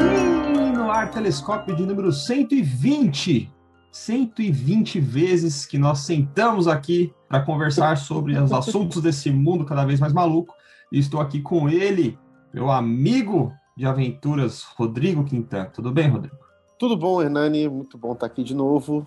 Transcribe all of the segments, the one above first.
Sim, no ar telescópio de número 120. 120 vezes que nós sentamos aqui para conversar sobre os assuntos desse mundo cada vez mais maluco. E estou aqui com ele, meu amigo de aventuras, Rodrigo Quintan. Tudo bem, Rodrigo? Tudo bom, Hernani? Muito bom estar aqui de novo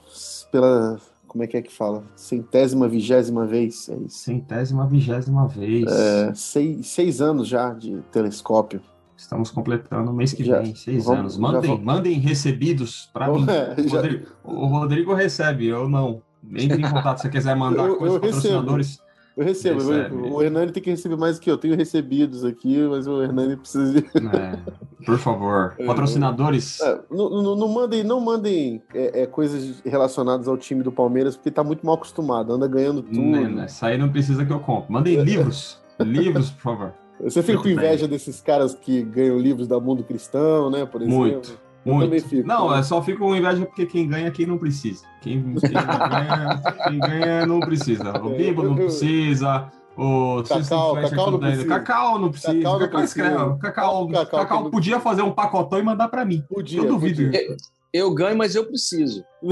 pela como é que é que fala? Centésima, vigésima vez, é isso? Centésima, vigésima vez. É, seis, seis anos já de telescópio. Estamos completando o mês que já, vem, seis vamos, anos. Mandem, mandem recebidos para mim. É, o, Rodrigo, o, Rodrigo, recebe, eu não. Entre em contato se você quiser mandar eu, coisas eu patrocinadores. Recebo. Eu recebo, Recebe. o Hernani tem que receber mais do que eu. Tenho recebidos aqui, mas o Hernani precisa de. É, por favor, é. patrocinadores. É, não, não, não, mandem, não mandem é, é, coisas relacionadas ao time do Palmeiras, porque tá muito mal acostumado, anda ganhando tudo. Não, né? Isso aí não precisa que eu compre. Mandem livros. livros, por favor. Você fica com inveja desses caras que ganham livros da Mundo Cristão, né? Por exemplo. Muito. Eu Muito. também fico. Não, eu só fico com inveja porque quem ganha, quem não precisa. Quem, quem ganha, quem ganha não precisa. O Bibo não precisa. O Cacau, Cacau não precisa. Cacau não precisa. Cacau, não precisa. Cacau, Cacau, Cacau, Cacau podia fazer um pacotão e mandar para mim. Podia. Eu duvido. Podia. Eu, eu ganho, mas eu preciso.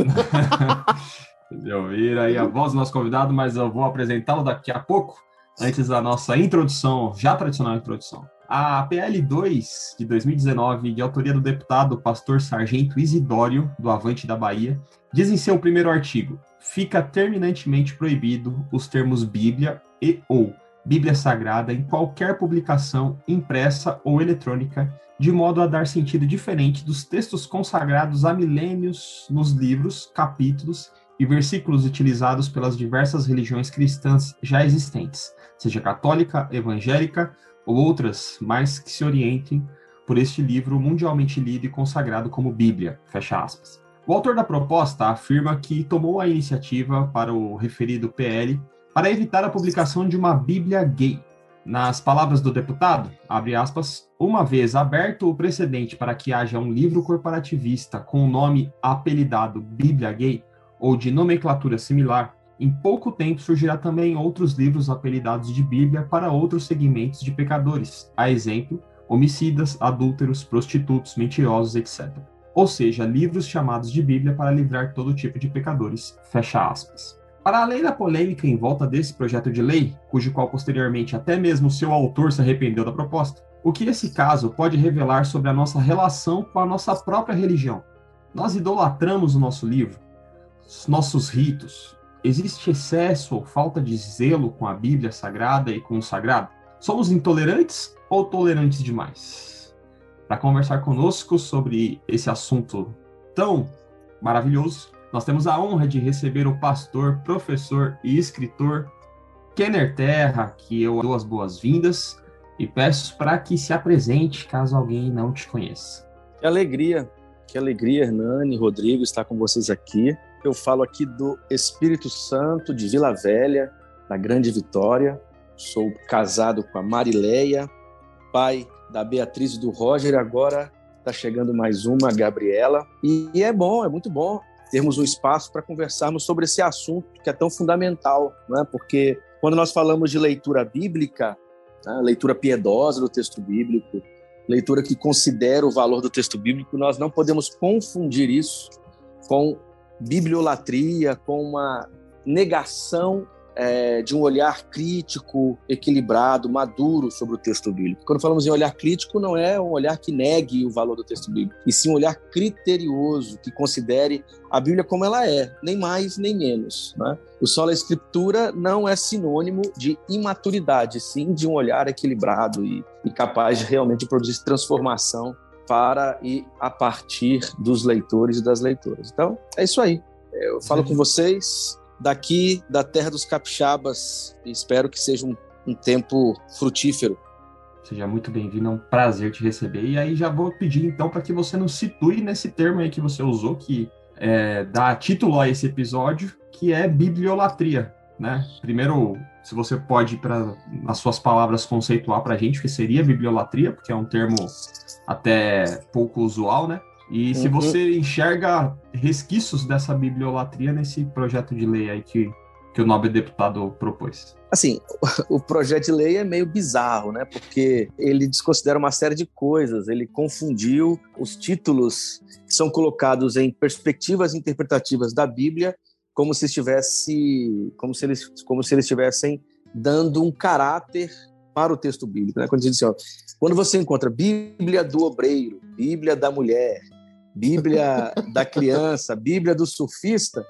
Vocês ouviram aí a voz do nosso convidado, mas eu vou apresentá-lo daqui a pouco, antes da nossa introdução, já tradicional introdução. A PL 2 de 2019, de autoria do deputado pastor Sargento Isidório, do Avante da Bahia, diz em seu primeiro artigo: fica terminantemente proibido os termos Bíblia e ou Bíblia Sagrada em qualquer publicação impressa ou eletrônica, de modo a dar sentido diferente dos textos consagrados há milênios nos livros, capítulos e versículos utilizados pelas diversas religiões cristãs já existentes, seja católica, evangélica ou outras mais que se orientem por este livro mundialmente lido e consagrado como Bíblia, fecha aspas. O autor da proposta afirma que tomou a iniciativa para o referido PL para evitar a publicação de uma Bíblia gay. Nas palavras do deputado, abre aspas, uma vez aberto o precedente para que haja um livro corporativista com o nome apelidado Bíblia gay ou de nomenclatura similar, em pouco tempo surgirá também outros livros apelidados de Bíblia para outros segmentos de pecadores, a exemplo, homicidas, adúlteros, prostitutos, mentirosos, etc. Ou seja, livros chamados de Bíblia para livrar todo tipo de pecadores. Fecha aspas. Para além da polêmica em volta desse projeto de lei, cujo qual posteriormente até mesmo seu autor se arrependeu da proposta, o que esse caso pode revelar sobre a nossa relação com a nossa própria religião? Nós idolatramos o nosso livro, nossos ritos, Existe excesso ou falta de zelo com a Bíblia Sagrada e com o sagrado? Somos intolerantes ou tolerantes demais? Para conversar conosco sobre esse assunto tão maravilhoso, nós temos a honra de receber o pastor, professor e escritor Kenner Terra, que eu dou as boas-vindas e peço para que se apresente caso alguém não te conheça. Que alegria, que alegria, Hernani, Rodrigo, estar com vocês aqui. Eu falo aqui do Espírito Santo de Vila Velha, da Grande Vitória. Sou casado com a Marileia, pai da Beatriz e do Roger. Agora está chegando mais uma, a Gabriela. E é bom, é muito bom termos um espaço para conversarmos sobre esse assunto que é tão fundamental, né? porque quando nós falamos de leitura bíblica, né? leitura piedosa do texto bíblico, leitura que considera o valor do texto bíblico, nós não podemos confundir isso com bibliolatria, com uma negação é, de um olhar crítico, equilibrado, maduro sobre o texto bíblico. Quando falamos em olhar crítico, não é um olhar que negue o valor do texto bíblico, e sim um olhar criterioso, que considere a Bíblia como ela é, nem mais nem menos. Né? O solo escritura não é sinônimo de imaturidade, sim de um olhar equilibrado e, e capaz de realmente produzir transformação para e a partir dos leitores e das leitoras. Então, é isso aí. Eu falo com vocês daqui da terra dos capixabas e espero que seja um, um tempo frutífero. Seja muito bem-vindo, é um prazer te receber. E aí já vou pedir então para que você nos situe nesse termo aí que você usou, que é, dá título a esse episódio, que é bibliolatria. Né? Primeiro, se você pode, para nas suas palavras, conceituar para a gente o que seria bibliolatria, porque é um termo até pouco usual, né? E uhum. se você enxerga resquícios dessa bibliolatria nesse projeto de lei aí que que o nobre deputado propôs? Assim, o projeto de lei é meio bizarro, né? Porque ele desconsidera uma série de coisas. Ele confundiu os títulos que são colocados em perspectivas interpretativas da Bíblia como se estivesse, como se eles, como se eles estivessem dando um caráter para o texto bíblico. Né? Quando, diz assim, ó, quando você encontra Bíblia do obreiro, Bíblia da mulher, Bíblia da criança, Bíblia do surfista,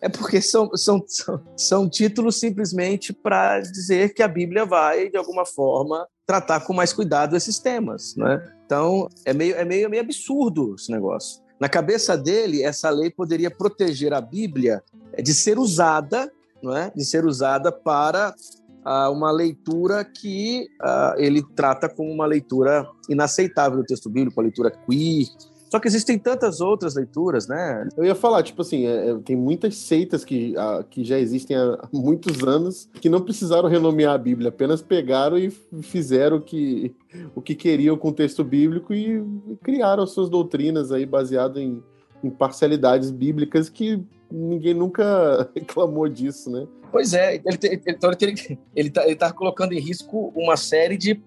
é porque são, são, são, são títulos simplesmente para dizer que a Bíblia vai, de alguma forma, tratar com mais cuidado esses temas. Né? Então, é meio, é, meio, é meio absurdo esse negócio. Na cabeça dele, essa lei poderia proteger a Bíblia de ser usada, não é? de ser usada para uma leitura que ele trata como uma leitura inaceitável do texto bíblico, a leitura queer. Só que existem tantas outras leituras, né? Eu ia falar, tipo assim, é, é tem muitas seitas que, uh, que já existem há muitos anos que não precisaram renomear a Bíblia, apenas pegaram e fizeram o que, o que queriam com o texto bíblico e criaram suas doutrinas aí baseado em, em parcialidades bíblicas que ninguém nunca reclamou disso, né? Pois é, ele, então ele está ele tá colocando em risco uma série de,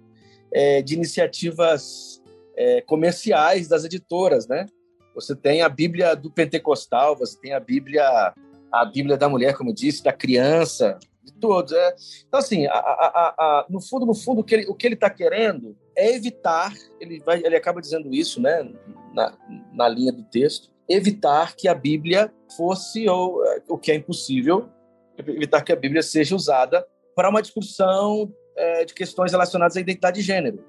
é, de iniciativas é, comerciais das editoras, né? Você tem a Bíblia do Pentecostal, você tem a Bíblia a Bíblia da mulher, como eu disse, da criança, de todos. É. Então, assim, a, a, a, no fundo, no fundo, o que ele, que ele está querendo é evitar, ele, vai, ele acaba dizendo isso, né, na, na linha do texto, evitar que a Bíblia fosse, ou é, o que é impossível, evitar que a Bíblia seja usada para uma discussão é, de questões relacionadas à identidade de gênero.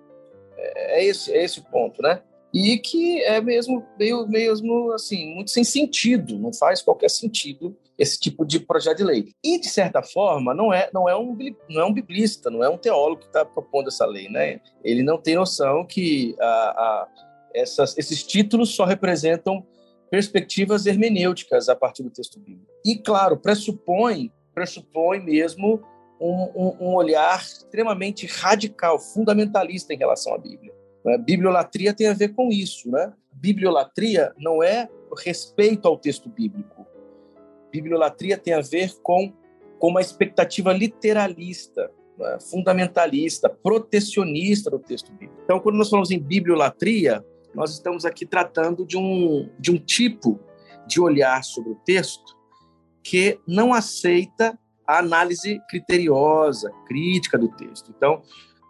É, é, esse, é esse o ponto, né? E que é mesmo, meio, mesmo assim, muito sem sentido, não faz qualquer sentido esse tipo de projeto de lei. E, de certa forma, não é, não é, um, não é um biblista, não é um teólogo que está propondo essa lei, né? Ele não tem noção que a, a, essas, esses títulos só representam perspectivas hermenêuticas a partir do texto bíblico. E, claro, pressupõe pressupõe mesmo um, um, um olhar extremamente radical, fundamentalista em relação à Bíblia. Né? Bibliolatria tem a ver com isso. Né? Bibliolatria não é respeito ao texto bíblico. Bibliolatria tem a ver com, com uma expectativa literalista, né? fundamentalista, protecionista do texto bíblico. Então, quando nós falamos em bibliolatria, nós estamos aqui tratando de um, de um tipo de olhar sobre o texto que não aceita a análise criteriosa, crítica do texto. Então,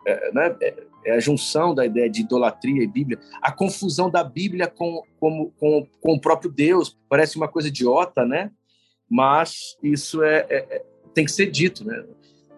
é, né, é, é a junção da ideia de idolatria e Bíblia, a confusão da Bíblia com, com, com, com o próprio Deus. Parece uma coisa idiota, né? Mas isso é, é, é, tem que ser dito, né?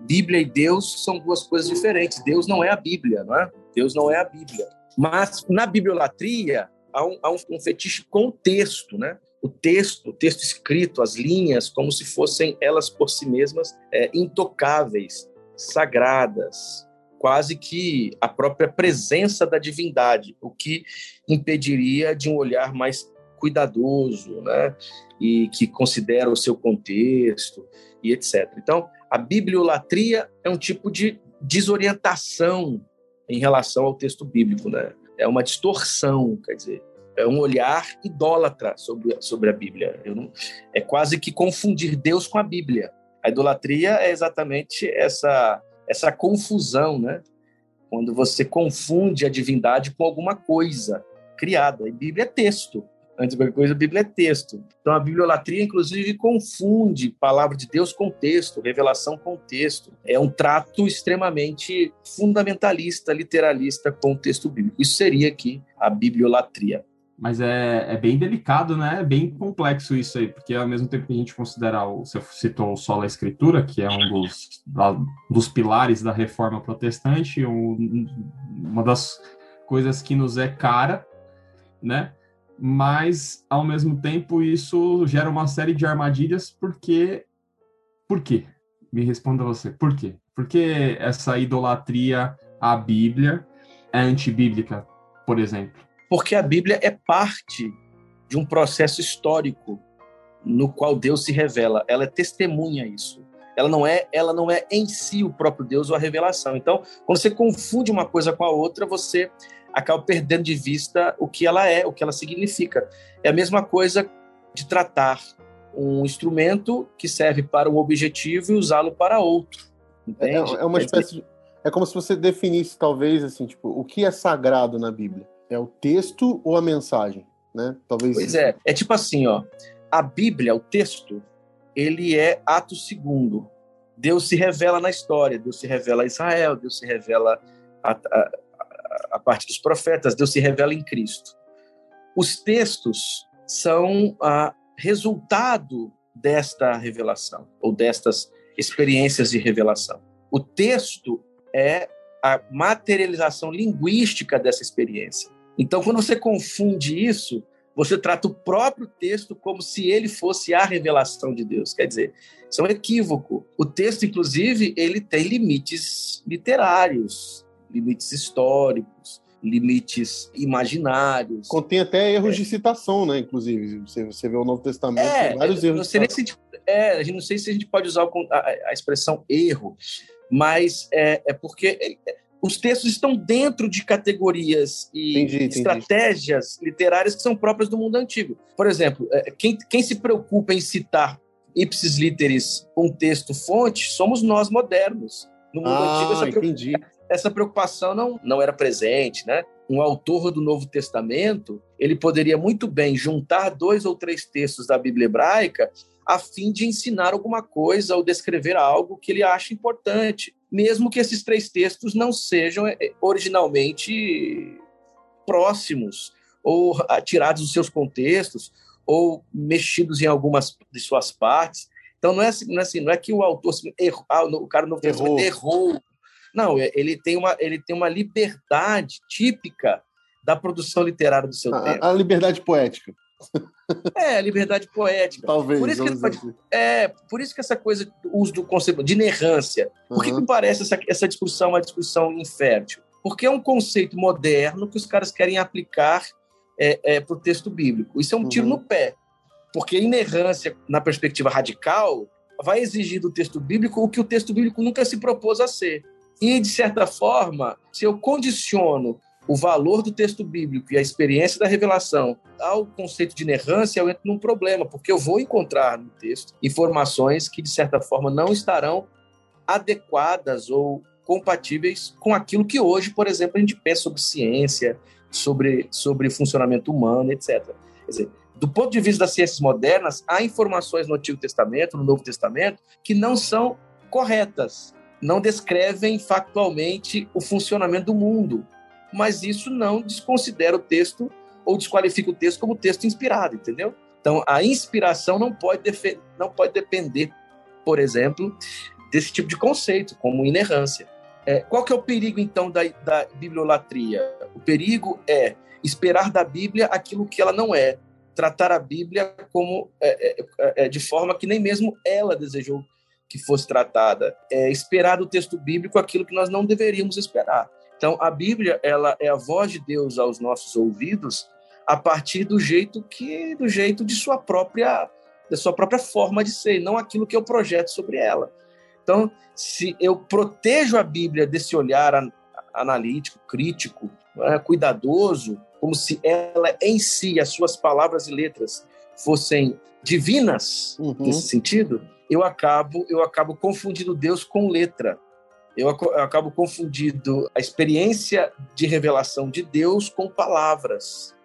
Bíblia e Deus são duas coisas diferentes. Deus não é a Bíblia, não é? Deus não é a Bíblia. Mas na bibliolatria há um, há um, um fetiche com o texto, né? o texto, o texto escrito, as linhas, como se fossem elas por si mesmas é, intocáveis, sagradas, quase que a própria presença da divindade, o que impediria de um olhar mais cuidadoso, né? E que considera o seu contexto e etc. Então, a bibliolatria é um tipo de desorientação em relação ao texto bíblico, né? É uma distorção, quer dizer, é um olhar idólatra sobre, sobre a Bíblia. Não, é quase que confundir Deus com a Bíblia. A idolatria é exatamente essa, essa confusão, né? Quando você confunde a divindade com alguma coisa criada. E Bíblia é texto. Antes de qualquer coisa, a Bíblia é texto. Então, a bibliolatria, inclusive, confunde palavra de Deus com texto, revelação com texto. É um trato extremamente fundamentalista, literalista com o texto bíblico. Isso seria aqui a bibliolatria. Mas é, é bem delicado, né? É bem complexo isso aí, porque ao mesmo tempo que a gente considerar, o, você citou o solo escritura, que é um dos, da, dos pilares da reforma protestante, um, uma das coisas que nos é cara, né? Mas, ao mesmo tempo, isso gera uma série de armadilhas, porque... Por quê? Me responda você, por quê? Porque essa idolatria à Bíblia é antibíblica, por exemplo? porque a Bíblia é parte de um processo histórico no qual Deus se revela. Ela é testemunha isso. Ela não é, ela não é em si o próprio Deus ou a revelação. Então, quando você confunde uma coisa com a outra, você acaba perdendo de vista o que ela é, o que ela significa. É a mesma coisa de tratar um instrumento que serve para um objetivo e usá-lo para outro. É, Entende? é uma espécie de, É como se você definisse, talvez, assim, tipo, o que é sagrado na Bíblia? É o texto ou a mensagem? Né? Talvez. Pois é. É tipo assim, ó. A Bíblia, o texto, ele é ato segundo. Deus se revela na história, Deus se revela a Israel, Deus se revela a, a, a parte dos profetas, Deus se revela em Cristo. Os textos são a resultado desta revelação ou destas experiências de revelação. O texto é a materialização linguística dessa experiência. Então, quando você confunde isso, você trata o próprio texto como se ele fosse a revelação de Deus. Quer dizer, isso é um equívoco. O texto, inclusive, ele tem limites literários, limites históricos, limites imaginários. Contém até erros é. de citação, né? Inclusive, você, você vê o Novo Testamento, é, tem vários erros. Não sei, se, é, a gente, não sei se a gente pode usar a, a expressão erro, mas é, é porque os textos estão dentro de categorias e entendi, estratégias entendi. literárias que são próprias do mundo antigo. Por exemplo, é, quem, quem se preocupa em citar ipsis literis um texto fonte somos nós modernos. No mundo ah, antigo, essa preocupação, essa preocupação não, não era presente, né? Um autor do Novo Testamento, ele poderia muito bem juntar dois ou três textos da Bíblia hebraica a fim de ensinar alguma coisa ou descrever algo que ele acha importante mesmo que esses três textos não sejam eh, originalmente próximos ou tirados dos seus contextos ou mexidos em algumas de suas partes. Então não é assim, não é, assim, não é que o autor errou, ah, o cara no errou. errou. Não, é, ele tem uma ele tem uma liberdade típica da produção literária do seu a, tempo. A liberdade poética. É, liberdade poética. Talvez. Por isso, que, assim. é, por isso que essa coisa do uso do conceito de inerrância. Por que, uhum. que parece essa, essa discussão uma discussão infértil? Porque é um conceito moderno que os caras querem aplicar é, é, para o texto bíblico. Isso é um uhum. tiro no pé. Porque inerrância, na perspectiva radical, vai exigir do texto bíblico o que o texto bíblico nunca se propôs a ser. E, de certa forma, se eu condiciono o valor do texto bíblico e a experiência da revelação ao conceito de inerrância, eu entro num problema, porque eu vou encontrar no texto informações que, de certa forma, não estarão adequadas ou compatíveis com aquilo que hoje, por exemplo, a gente pensa sobre ciência, sobre, sobre funcionamento humano, etc. Quer dizer, do ponto de vista das ciências modernas, há informações no Antigo Testamento, no Novo Testamento, que não são corretas, não descrevem factualmente o funcionamento do mundo mas isso não desconsidera o texto ou desqualifica o texto como texto inspirado, entendeu? Então, a inspiração não pode, não pode depender, por exemplo, desse tipo de conceito, como inerrância. É, qual que é o perigo, então, da, da bibliolatria? O perigo é esperar da Bíblia aquilo que ela não é, tratar a Bíblia como é, é, é de forma que nem mesmo ela desejou que fosse tratada, é esperar do texto bíblico aquilo que nós não deveríamos esperar. Então, a Bíblia ela é a voz de Deus aos nossos ouvidos a partir do jeito que do jeito de sua própria da sua própria forma de ser, não aquilo que eu projeto sobre ela. Então, se eu protejo a Bíblia desse olhar analítico, crítico, né, cuidadoso, como se ela em si, as suas palavras e letras fossem divinas uhum. nesse sentido, eu acabo eu acabo confundindo Deus com letra eu acabo confundindo a experiência de revelação de Deus com palavras.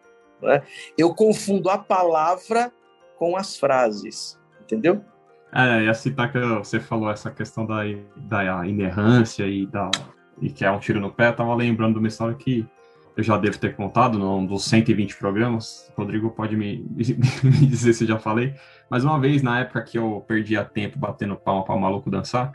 Né? Eu confundo a palavra com as frases, entendeu? É, ia citar que você falou essa questão da, da inerrância e, da, e que é um tiro no pé, eu tava lembrando uma história que eu já devo ter contado num dos 120 programas, Rodrigo pode me, me dizer se eu já falei, mas uma vez, na época que eu perdia tempo batendo palma para o maluco dançar,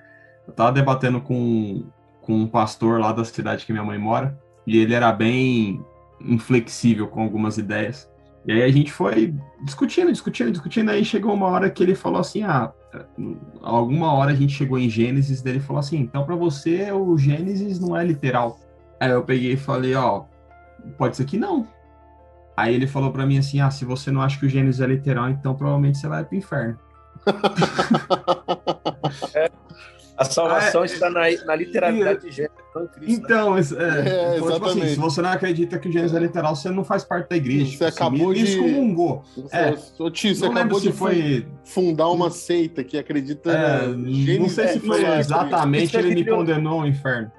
eu tava debatendo com, com um pastor lá da cidade que minha mãe mora, e ele era bem inflexível com algumas ideias. E aí a gente foi discutindo, discutindo, discutindo, aí chegou uma hora que ele falou assim, ah, alguma hora a gente chegou em Gênesis, dele falou assim, então para você o Gênesis não é literal. Aí eu peguei e falei, ó, pode ser que não. Aí ele falou para mim assim, ah, se você não acha que o Gênesis é literal, então provavelmente você vai pro inferno. É. A salvação ah, é, está na, na literalidade de Gênesis. Né? Então, né? é, é, tipo assim, se você não acredita que o Gênesis é literal, você não faz parte da igreja. Você tipo, acabou de... excomungou. É. Ô, tio, você não acabou de foi... fundar uma seita que acredita é, Não sei se foi exatamente ele me condenou ao inferno.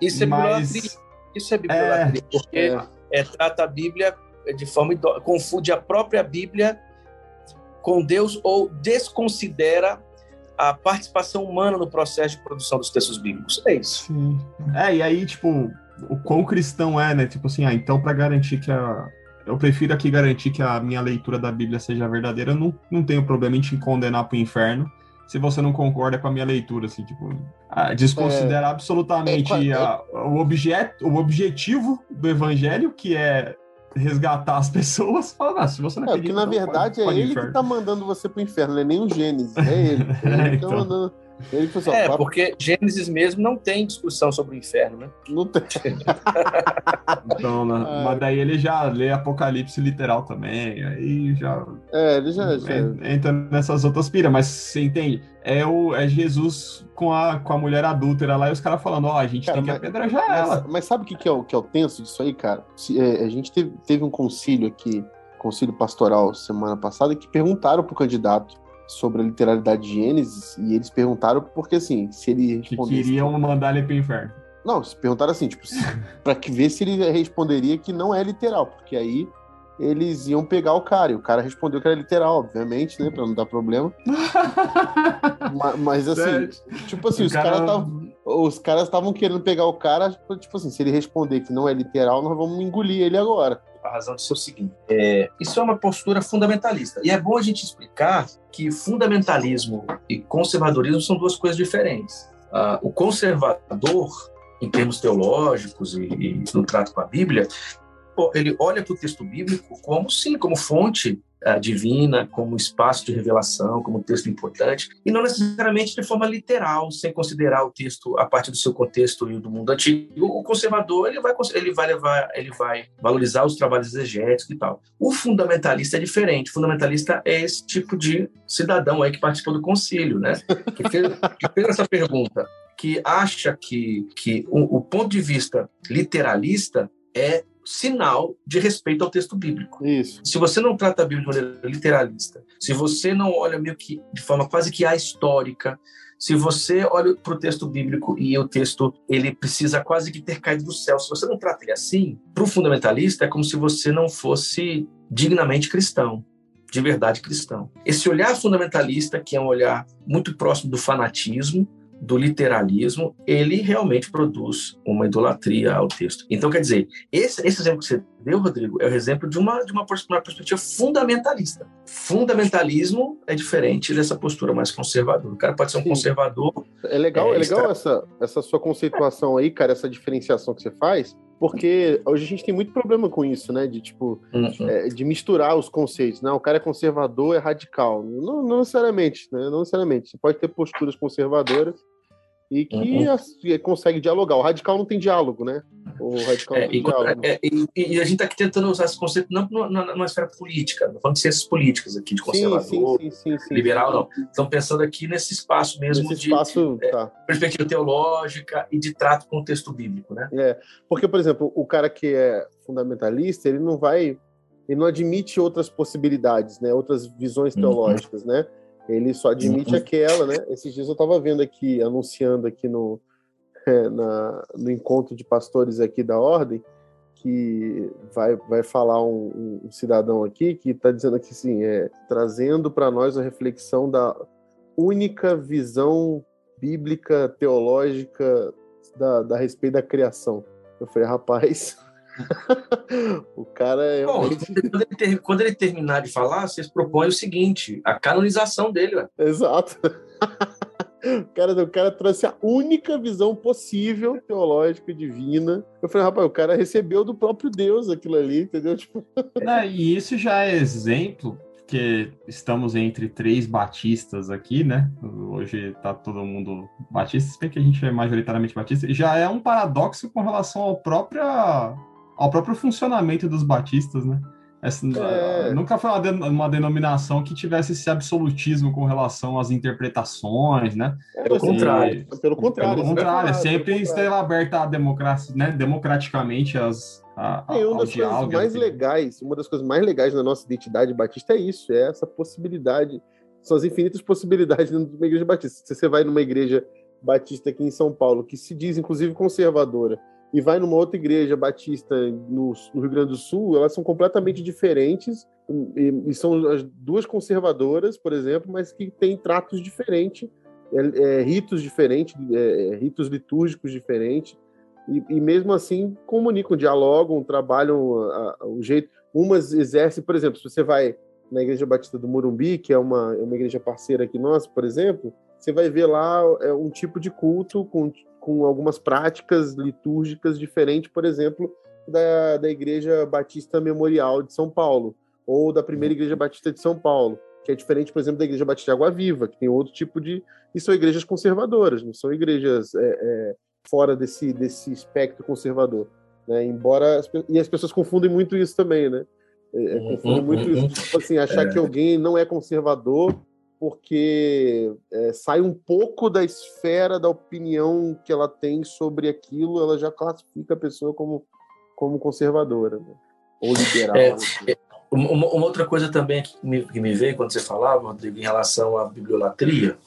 Isso é mas... Isso é bibliolatria, porque é, trata a Bíblia de forma... confunde a própria Bíblia com Deus ou desconsidera a participação humana no processo de produção dos textos bíblicos. É isso. Sim. É, e aí, tipo, o quão cristão é, né? Tipo assim, ah, então para garantir que a. Eu prefiro aqui garantir que a minha leitura da Bíblia seja verdadeira, eu não, não tenho problema em te condenar para o inferno se você não concorda com a minha leitura, assim, tipo, desconsidera é, absolutamente é, a, o, objeto, o objetivo do evangelho, que é resgatar as pessoas, fala, ah, se você não é, acredita... É, porque na verdade pode, é ele inferno. que tá mandando você pro inferno, não é nem o Gênesis, é ele. Ele é, então... tá mandando... Ele assim, é, papo... porque Gênesis mesmo não tem discussão sobre o inferno, né? Não tem. então, né? mas daí ele já lê Apocalipse literal também, aí já. É, ele já. já... Entra nessas outras piras, mas você entende? É, o, é Jesus com a, com a mulher adúltera lá e os caras falando: Ó, oh, a gente cara, tem que apedrejar mas, ela. Mas sabe o que, que, é o, que é o tenso disso aí, cara? Se, é, a gente teve, teve um concílio aqui, concílio pastoral semana passada, que perguntaram pro candidato sobre a literalidade de Gênesis e eles perguntaram porque assim, se ele que queriam mandar ele pro inferno. Não, se perguntaram assim, tipo, para que ver se ele responderia que não é literal, porque aí eles iam pegar o cara, e o cara respondeu que era literal, obviamente, né, para não dar problema. mas, mas, assim, tipo assim, os caras estavam os caras estavam querendo pegar o cara, tipo assim, se ele responder que não é literal, nós vamos engolir ele agora a razão disso é o seguinte: é, isso é uma postura fundamentalista. E é bom a gente explicar que fundamentalismo e conservadorismo são duas coisas diferentes. Ah, o conservador, em termos teológicos e, e no trato com a Bíblia, ele olha para o texto bíblico como sim, como fonte uh, divina, como espaço de revelação, como texto importante, e não necessariamente de forma literal, sem considerar o texto a partir do seu contexto e do mundo antigo. O conservador ele vai, ele vai levar, ele vai valorizar os trabalhos exegéticos e tal. O fundamentalista é diferente. O fundamentalista é esse tipo de cidadão aí que participou do concílio, né? Que fez, que fez essa pergunta que acha que, que o, o, ponto de vista literalista é sinal de respeito ao texto bíblico. Isso. Se você não trata a Bíblia de maneira literalista, se você não olha meio que de forma quase que histórica, se você olha para o texto bíblico e o texto ele precisa quase que ter caído do céu, se você não trata ele assim, para o fundamentalista é como se você não fosse dignamente cristão de verdade cristão. Esse olhar fundamentalista, que é um olhar muito próximo do fanatismo, do literalismo, ele realmente produz uma idolatria ao texto. Então, quer dizer, esse, esse exemplo que você deu, Rodrigo, é o exemplo de uma, de uma, uma perspectiva fundamentalista. Fundamentalismo é diferente dessa postura mais conservadora. O cara pode ser um Sim. conservador. É legal, é, é legal essa, essa sua conceituação aí, cara, essa diferenciação que você faz, porque hoje a gente tem muito problema com isso, né? De tipo, uhum. é, de misturar os conceitos, né? O cara é conservador, é radical. Não, não necessariamente, né? Não necessariamente. Você pode ter posturas conservadoras e que uhum. consegue dialogar. O radical não tem diálogo, né? O radical é, e, diálogo. É, e, e, a gente está aqui tentando usar esse conceito não numa, numa esfera política, não falando de ciências políticas aqui, de conservador, sim, sim, sim, liberal, não. Estão pensando aqui nesse espaço mesmo nesse de espaço, é, tá. perspectiva teológica e de trato com o texto bíblico, né? É, porque, por exemplo, o cara que é fundamentalista, ele não vai, ele não admite outras possibilidades, né? Outras visões uhum. teológicas, uhum. né? Ele só admite uhum. aquela, né? Esses dias eu estava vendo aqui, anunciando aqui no, é, na, no encontro de pastores aqui da ordem, que vai, vai falar um, um cidadão aqui que está dizendo aqui sim, é, trazendo para nós a reflexão da única visão bíblica, teológica da, da respeito da criação. Eu falei, rapaz, o cara é. Bom, quando, ele ter, quando, ele terminar de falar, vocês propõem o seguinte: a canonização dele. Ué. Exato. O cara, o cara trouxe a única visão possível teológica divina. Eu falei, rapaz, o cara recebeu do próprio Deus aquilo ali, entendeu? Tipo... É, e isso já é exemplo, porque estamos entre três batistas aqui, né? Hoje tá todo mundo batista, se bem que a gente é majoritariamente batista. Já é um paradoxo com relação ao próprio ao próprio funcionamento dos batistas, né? Essa, é... Nunca foi uma, uma, denominação que tivesse esse absolutismo com relação às interpretações, né? É, pelo, contrário. pelo contrário. Pelo contrário. Falar, sempre esteve aberta a democracia, né? democraticamente as, a, a, é, uma das coisas mais legais, uma das coisas mais legais da nossa identidade batista é isso, é essa possibilidade, são as infinitas possibilidades dentro de uma igreja batista. Se você vai numa igreja batista aqui em São Paulo, que se diz inclusive conservadora, e vai numa outra igreja batista no, no Rio Grande do Sul, elas são completamente diferentes e, e, são as duas conservadoras, por exemplo, mas que têm tratos diferentes, é, é, ritos diferentes, é, é ritos litúrgicos diferentes, e, e, mesmo assim comunicam, dialogam, trabalham a, a, o jeito. Umas exercem, por exemplo, se você vai na Igreja Batista do Morumbi, que é uma, é uma igreja parceira aqui nossa, por exemplo, você vai ver lá é, um tipo de culto com com algumas práticas litúrgicas diferentes, por exemplo, da, da Igreja Batista Memorial de São Paulo, ou da Primeira uhum. Igreja Batista de São Paulo, que é diferente, por exemplo, da Igreja Batista de Água Viva, que tem outro tipo de. E são igrejas conservadoras, não são igrejas é, é, fora desse, desse espectro conservador. Né? Embora. As, e as pessoas confundem muito isso também, né? É, é confundem uhum, muito isso. Tipo assim, achar é. que alguém não é conservador porque é, sai um pouco da esfera da opinião que ela tem sobre aquilo, ela já classifica a pessoa como, como conservadora né? ou liberal. É, é, uma, uma, outra coisa também que me, que me veio quando você falava, Rodrigo, em relação à bibliolatria,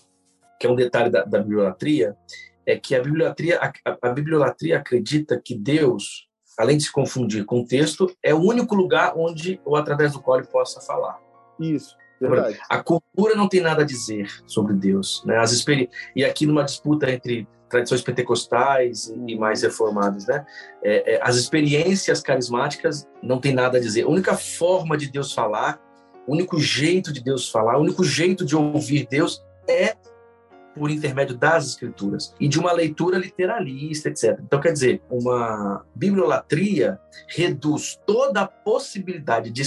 que é um detalhe da, da bibliolatria, é que a bibliolatria, a, a bibliolatria acredita que Deus, além de se confundir com o texto, é o único lugar onde ou através do qual ele possa falar. Isso. A cultura não tem nada a dizer sobre Deus. Né? As experi... E aqui numa disputa entre tradições pentecostais e mais reformadas, né? É, é, as experiências carismáticas não tem nada a dizer. A única forma de Deus falar, o único jeito de Deus falar, o único jeito de ouvir Deus é por intermédio das escrituras e de uma leitura literalista, etc. Então, quer dizer, uma bibliolatria reduz toda a possibilidade de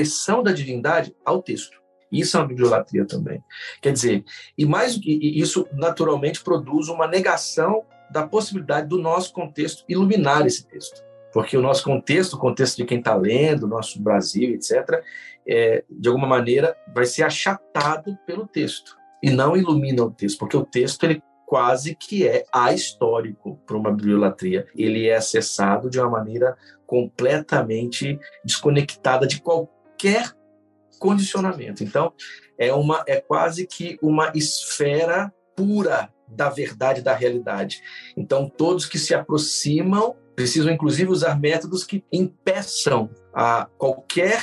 expressão da divindade ao texto. Isso é uma bibliolatria também. Quer dizer, e mais e isso naturalmente produz uma negação da possibilidade do nosso contexto iluminar esse texto. Porque o nosso contexto, o contexto de quem está lendo, nosso Brasil, etc., é, de alguma maneira vai ser achatado pelo texto e não ilumina o texto, porque o texto ele quase que é ahistórico para uma bibliolatria. Ele é acessado de uma maneira completamente desconectada de qualquer qualquer condicionamento. Então, é uma é quase que uma esfera pura da verdade da realidade. Então, todos que se aproximam precisam inclusive usar métodos que impeçam a qualquer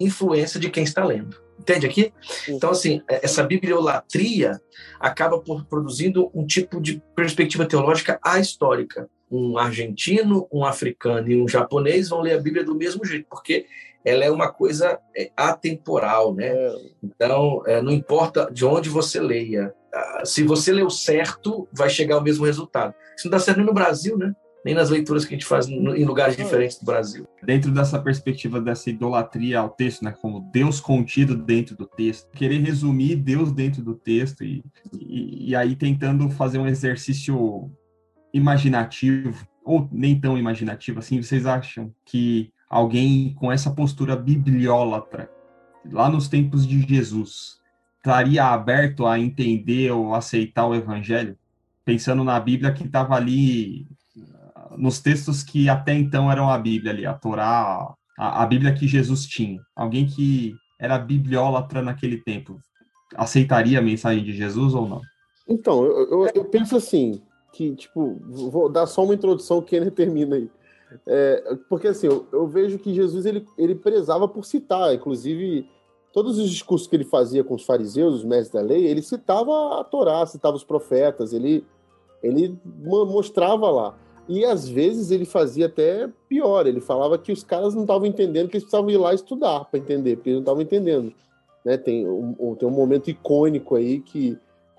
influência de quem está lendo. Entende aqui? Então, assim, é, essa bibliolatria acaba por produzindo um tipo de perspectiva teológica ahistórica. Um argentino, um africano e um japonês vão ler a Bíblia do mesmo jeito, porque ela é uma coisa é, atemporal, né? É. Então, é, não importa de onde você leia, ah, se você leu certo, vai chegar ao mesmo resultado. Isso não dá certo nem no Brasil, né? Nem nas leituras que a gente faz em lugares diferentes do Brasil. Dentro dessa perspectiva dessa idolatria ao texto, né? Como Deus contido dentro do texto, querer resumir Deus dentro do texto e, e, e aí tentando fazer um exercício imaginativo ou nem tão imaginativo assim, vocês acham que alguém com essa postura bibliólatra, lá nos tempos de Jesus, estaria aberto a entender ou aceitar o evangelho? Pensando na Bíblia que estava ali, nos textos que até então eram a Bíblia ali, a Torá, a, a Bíblia que Jesus tinha. Alguém que era bibliólatra naquele tempo, aceitaria a mensagem de Jesus ou não? Então, eu, eu, eu penso assim, que, tipo, vou dar só uma introdução que ele termina aí. É, porque assim, eu, eu, vejo que Jesus ele, ele prezava por citar, inclusive todos os discursos que ele fazia com os fariseus, os mestres da lei, ele citava a Torá, citava os profetas, ele, ele mostrava lá. E às vezes ele fazia até pior, ele falava que os caras não estavam entendendo, que eles precisavam ir lá estudar para entender, porque eles não estavam entendendo. Né? Tem, um, tem um momento icônico aí que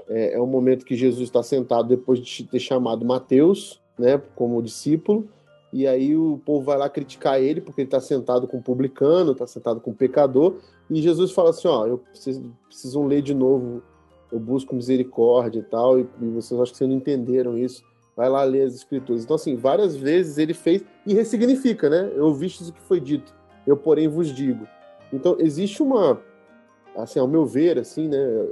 é, é um momento que Jesus está sentado depois de ter chamado Mateus né, como discípulo, e aí o povo vai lá criticar ele porque ele está sentado com o publicano, está sentado com o pecador, e Jesus fala assim, ó, eu preciso, precisam ler de novo, eu busco misericórdia e tal, e, e vocês acho que vocês não entenderam isso, vai lá ler as escrituras. Então, assim, várias vezes ele fez e ressignifica, né? Eu ouvi isso que foi dito. eu porém vos digo. Então existe uma, assim, ao meu ver, assim, né?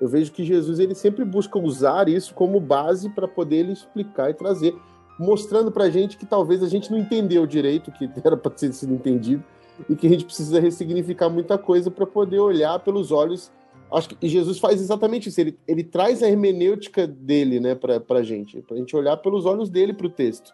Eu vejo que Jesus ele sempre busca usar isso como base para poder ele explicar e trazer, mostrando para a gente que talvez a gente não entendeu direito o que era para ter sido entendido e que a gente precisa ressignificar muita coisa para poder olhar pelos olhos acho que Jesus faz exatamente isso. Ele, ele traz a hermenêutica dele, né, para a gente, para a gente olhar pelos olhos dele para o texto.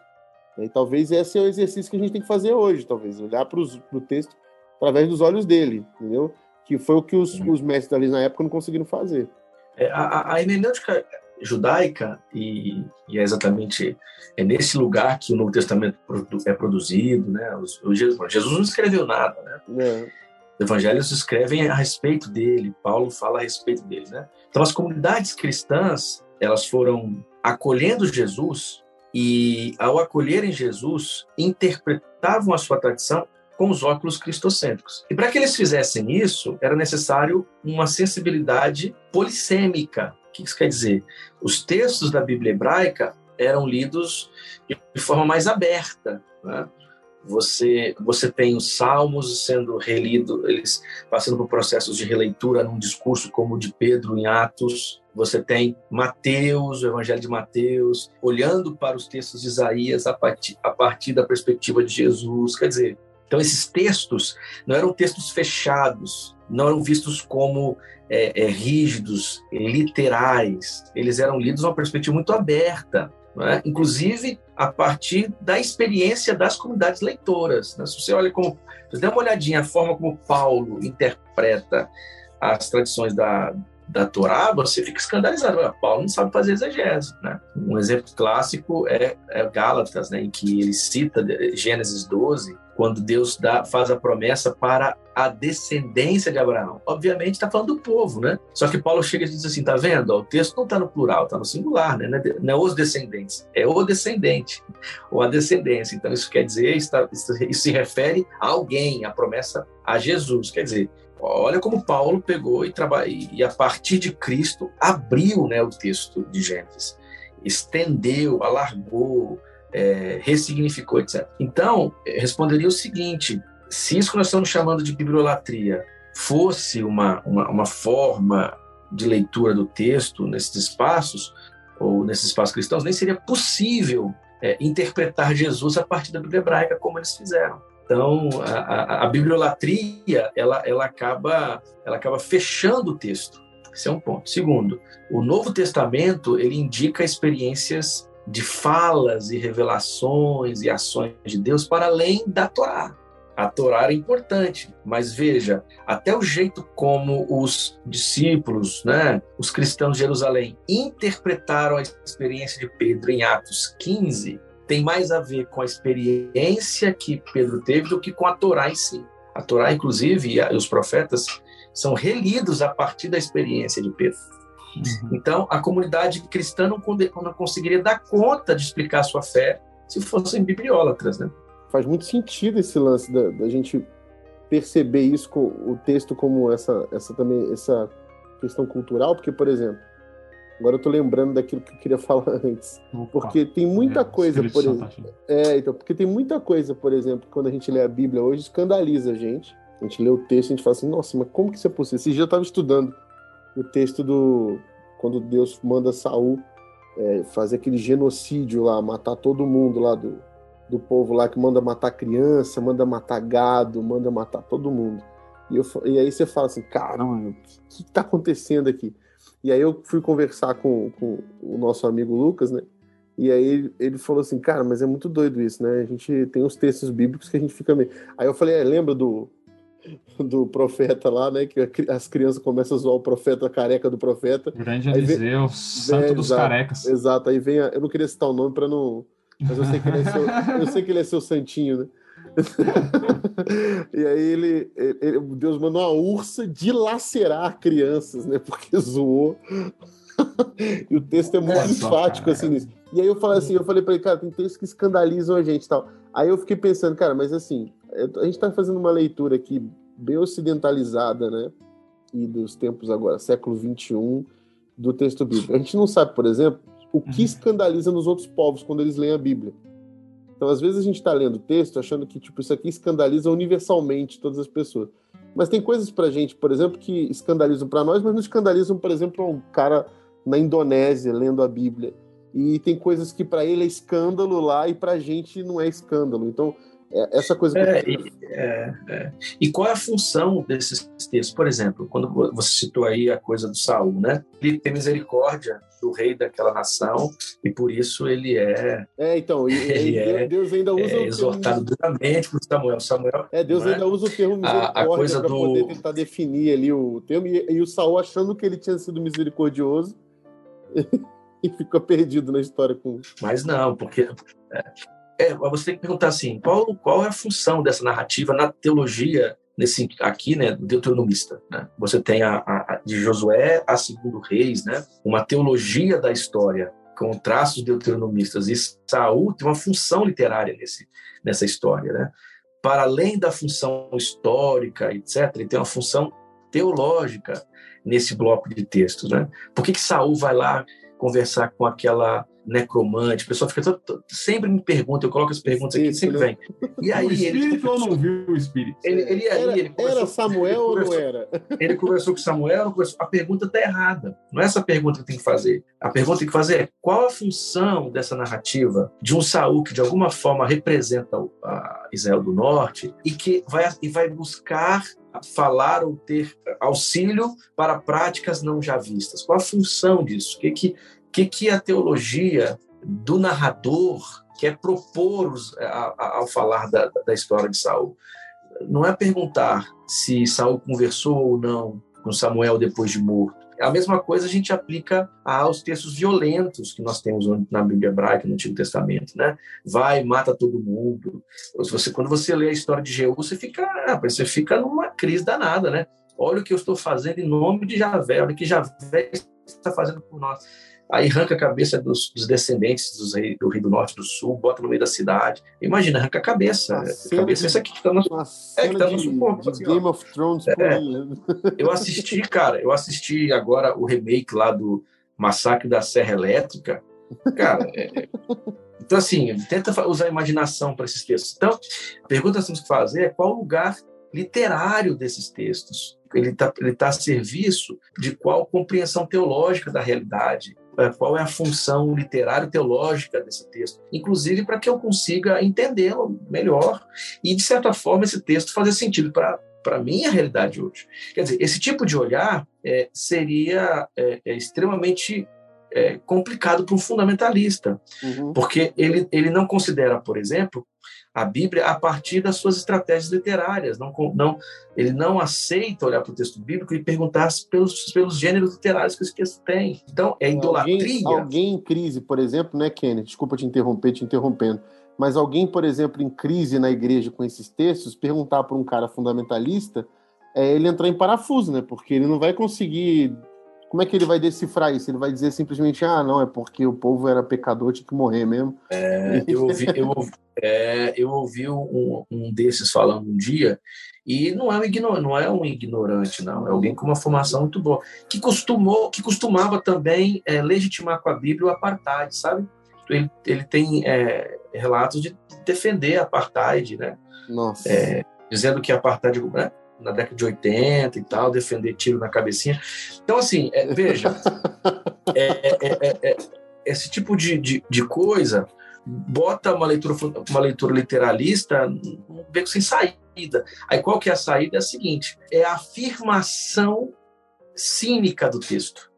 E talvez esse é o exercício que a gente tem que fazer hoje, talvez olhar para o texto através dos olhos dele, entendeu? Que foi o que os, os mestres ali na época não conseguiram fazer. É, a, a hermenêutica judaica e, e, é exatamente é nesse lugar que o Novo Testamento é produzido, né? O, Jesus não escreveu nada, né? É evangelhos escrevem a respeito dele, Paulo fala a respeito dele, né? Então as comunidades cristãs, elas foram acolhendo Jesus e ao acolherem Jesus, interpretavam a sua tradição com os óculos cristocêntricos. E para que eles fizessem isso, era necessário uma sensibilidade polissêmica. Que isso quer dizer? Os textos da Bíblia hebraica eram lidos de forma mais aberta. Né? Você, você tem os salmos sendo relidos, eles passando por processos de releitura num discurso como o de Pedro em Atos. Você tem Mateus, o Evangelho de Mateus, olhando para os textos de Isaías a partir, a partir da perspectiva de Jesus. Quer dizer, então esses textos não eram textos fechados, não eram vistos como é, é, rígidos, literais. Eles eram lidos numa perspectiva muito aberta é? inclusive a partir da experiência das comunidades leitoras. Né? Se você olha como, se der uma olhadinha a forma como Paulo interpreta as tradições da, da Torá, você fica escandalizado. Paulo não sabe fazer exegese. Né? Um exemplo clássico é, é Gálatas, né, em que ele cita Gênesis 12, quando Deus dá, faz a promessa para a descendência de Abraão. Obviamente está falando do povo, né? Só que Paulo chega e diz assim, tá vendo? o texto não está no plural, está no singular, né? Não é os descendentes, é o descendente, ou a descendência. Então isso quer dizer, isso se refere a alguém, a promessa a Jesus. Quer dizer, olha como Paulo pegou e, e a partir de Cristo abriu né, o texto de Gênesis, estendeu, alargou, é, ressignificou, etc. Então, responderia o seguinte: se isso que nós estamos chamando de bibliolatria fosse uma, uma, uma forma de leitura do texto nesses espaços, ou nesses espaços cristãos, nem seria possível é, interpretar Jesus a partir da Bíblia hebraica como eles fizeram. Então, a, a, a bibliolatria, ela, ela, acaba, ela acaba fechando o texto. Esse é um ponto. Segundo, o Novo Testamento, ele indica experiências de falas e revelações e ações de Deus para além da Torá. A Torá era importante, mas veja, até o jeito como os discípulos, né, os cristãos de Jerusalém, interpretaram a experiência de Pedro em Atos 15, tem mais a ver com a experiência que Pedro teve do que com a Torá em si. A Torá, inclusive, e os profetas são relidos a partir da experiência de Pedro. Uhum. Então, a comunidade cristã não, não conseguiria dar conta de explicar a sua fé se fossem bibliólatras, né? Faz muito sentido esse lance da, da gente perceber isso com o texto como essa, essa também essa questão cultural, porque por exemplo, agora eu tô lembrando daquilo que eu queria falar antes, Opa, porque tem muita é, coisa, por exemplo, é, então, porque tem muita coisa, por exemplo, quando a gente lê a Bíblia hoje escandaliza a gente. A gente lê o texto e a gente fala assim, nossa, mas como que isso é possível? Esse dia eu estava estudando o texto do quando Deus manda Saul é, fazer aquele genocídio lá, matar todo mundo lá do, do povo lá que manda matar criança, manda matar gado, manda matar todo mundo. E, eu, e aí você fala assim, caramba, o que está acontecendo aqui? E aí eu fui conversar com, com o nosso amigo Lucas, né? E aí ele, falou assim, cara, mas é muito doido isso, né? A gente tem os textos bíblicos que a gente fica meio. Aí eu falei, é, lembra do, do profeta lá, né? Que as crianças começam a zoar o profeta, a careca do profeta. Grande Eliseu, vem, santo é, dos exato, carecas. Exato, aí vem. A, eu não queria citar o nome para não. Mas eu sei que ele é seu, eu sei que ele é seu santinho, né? e aí ele, ele, Deus mandou uma ursa dilacerar crianças, né? Porque zoou. e o texto é muito é enfático assim nisso. E aí eu falei assim, eu falei para ele, cara, tem textos que escandalizam a gente e tal. Aí eu fiquei pensando, cara, mas assim, a gente está fazendo uma leitura aqui bem ocidentalizada, né? E dos tempos agora, século 21, do texto bíblico. A gente não sabe, por exemplo, o que uhum. escandaliza nos outros povos quando eles leem a Bíblia. Então, às vezes a gente está lendo o texto achando que tipo isso aqui escandaliza universalmente todas as pessoas. Mas tem coisas para gente, por exemplo, que escandalizam para nós, mas não escandalizam, por exemplo, um cara na Indonésia lendo a Bíblia. E tem coisas que para ele é escândalo lá e para a gente não é escândalo. Então, é, essa coisa que é, eu... é, é, E qual é a função desses textos? Por exemplo, quando você citou aí a coisa do Saul, né? Ele tem misericórdia do rei daquela nação e por isso ele é. É, então, ele é, Deus ainda usa é, exortado duramente por Samuel. Samuel. É, Deus ainda usa o termo misericórdia para do... poder tentar definir ali o termo e, e o Saul achando que ele tinha sido misericordioso. e ficou perdido na história com. Mas não, porque é, você tem que perguntar assim, qual, qual é a função dessa narrativa na teologia nesse aqui, né, deuteronomista, né? Você tem a, a, de Josué a segundo Reis, né? Uma teologia da história com traços deuteronomistas e Saul tem uma função literária nesse nessa história, né? Para além da função histórica, etc, ele tem uma função teológica nesse bloco de textos, né? Por que que Saul vai lá conversar com aquela necromante. O pessoal fica todo, sempre me pergunta, eu coloco as perguntas aqui, sempre vem. E aí, o espírito ele, ou não viu o espírito? Ele, ele, era, ele era Samuel ou não era? Ele conversou com Samuel, conversou, a pergunta está errada. Não é essa pergunta que tem que fazer. A pergunta que tem que fazer é qual a função dessa narrativa de um Saul que de alguma forma representa a Israel do Norte e que vai, e vai buscar falar ou ter auxílio para práticas não já vistas. Qual a função disso? O que, que que, que a teologia do narrador quer propor ao falar da, da história de Saul. Não é perguntar se Saul conversou ou não com Samuel depois de morto. A mesma coisa a gente aplica aos textos violentos que nós temos na Bíblia hebraica, no Antigo Testamento, né? Vai, mata todo mundo. Você, quando você lê a história de Jeú, você fica, ah, você fica numa crise danada, né? Olha o que eu estou fazendo em nome de Javé, olha o que Javé está fazendo por nós aí arranca a cabeça dos, dos descendentes dos rei, do Rio do Norte do Sul, bota no meio da cidade. Imagina, arranca a cabeça. A cabeça, de, isso aqui que tá no, é, que tá no suporte. Assim, Game of Thrones é, Eu assisti, cara, eu assisti agora o remake lá do Massacre da Serra Elétrica. Cara, é, é então assim, tenta usar a imaginação para esses textos. Então, a pergunta que temos que fazer é qual o lugar literário desses textos. Ele está ele tá a serviço de qual compreensão teológica da realidade, qual é a função literária teológica desse texto, inclusive para que eu consiga entendê-lo melhor e, de certa forma, esse texto fazer sentido para para a minha realidade hoje. Quer dizer, esse tipo de olhar é, seria é, é extremamente é, complicado para um fundamentalista, uhum. porque ele, ele não considera, por exemplo, a Bíblia a partir das suas estratégias literárias. Não, não, ele não aceita olhar para o texto bíblico e perguntar pelos, pelos gêneros literários que esse texto tem. Então, é idolatria. Alguém, alguém em crise, por exemplo, né, Kenneth? Desculpa te interromper, te interrompendo. Mas alguém, por exemplo, em crise na igreja com esses textos, perguntar para um cara fundamentalista, é ele entrar em parafuso, né? Porque ele não vai conseguir como é que ele vai decifrar isso? Ele vai dizer simplesmente, ah, não, é porque o povo era pecador, tinha que morrer mesmo. É, eu ouvi, eu ouvi, é, eu ouvi um, um, desses falando um dia, e não é, um ignorante, não é um ignorante, não, é alguém com uma formação muito boa, que costumou, que costumava também é, legitimar com a Bíblia o apartheid, sabe? Ele, ele tem é, relatos de defender a apartheid, né? Nossa. É, dizendo que apartheid né? Na década de 80 e tal, defender tiro na cabecinha. Então, assim, é, veja, é, é, é, esse tipo de, de, de, coisa bota uma leitura, uma leitura literalista num beco sem saída. Aí qual que é a saída? É a seguinte, é a afirmação cínica do texto.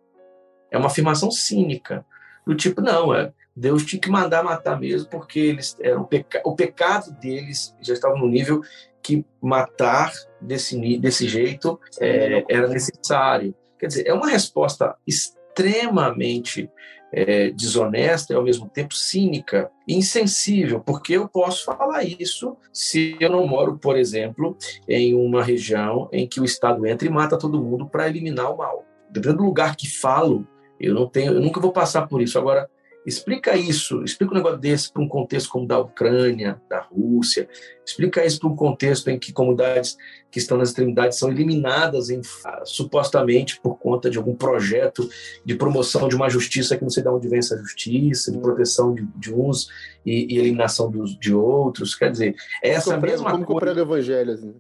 É uma afirmação cínica. Do tipo, não, é, Deus tinha que mandar matar mesmo, porque eles eram peca o pecado deles já estava no nível que matar desse, desse jeito é, era necessário. Quer dizer, é uma resposta extremamente é, desonesta e ao mesmo tempo cínica e insensível, porque eu posso falar isso se eu não moro, por exemplo, em uma região em que o Estado entra e mata todo mundo para eliminar o mal. Dependendo do lugar que falo, eu não tenho, eu nunca vou passar por isso. Agora, Explica isso, explica um negócio desse para um contexto como da Ucrânia, da Rússia, explica isso para um contexto em que comunidades que estão nas extremidades são eliminadas em, supostamente por conta de algum projeto de promoção de uma justiça que não sei de onde vem essa justiça, de proteção de, de uns e, e, eliminação dos, de outros. Quer dizer, essa como mesma como coisa. Como o evangelho, assim.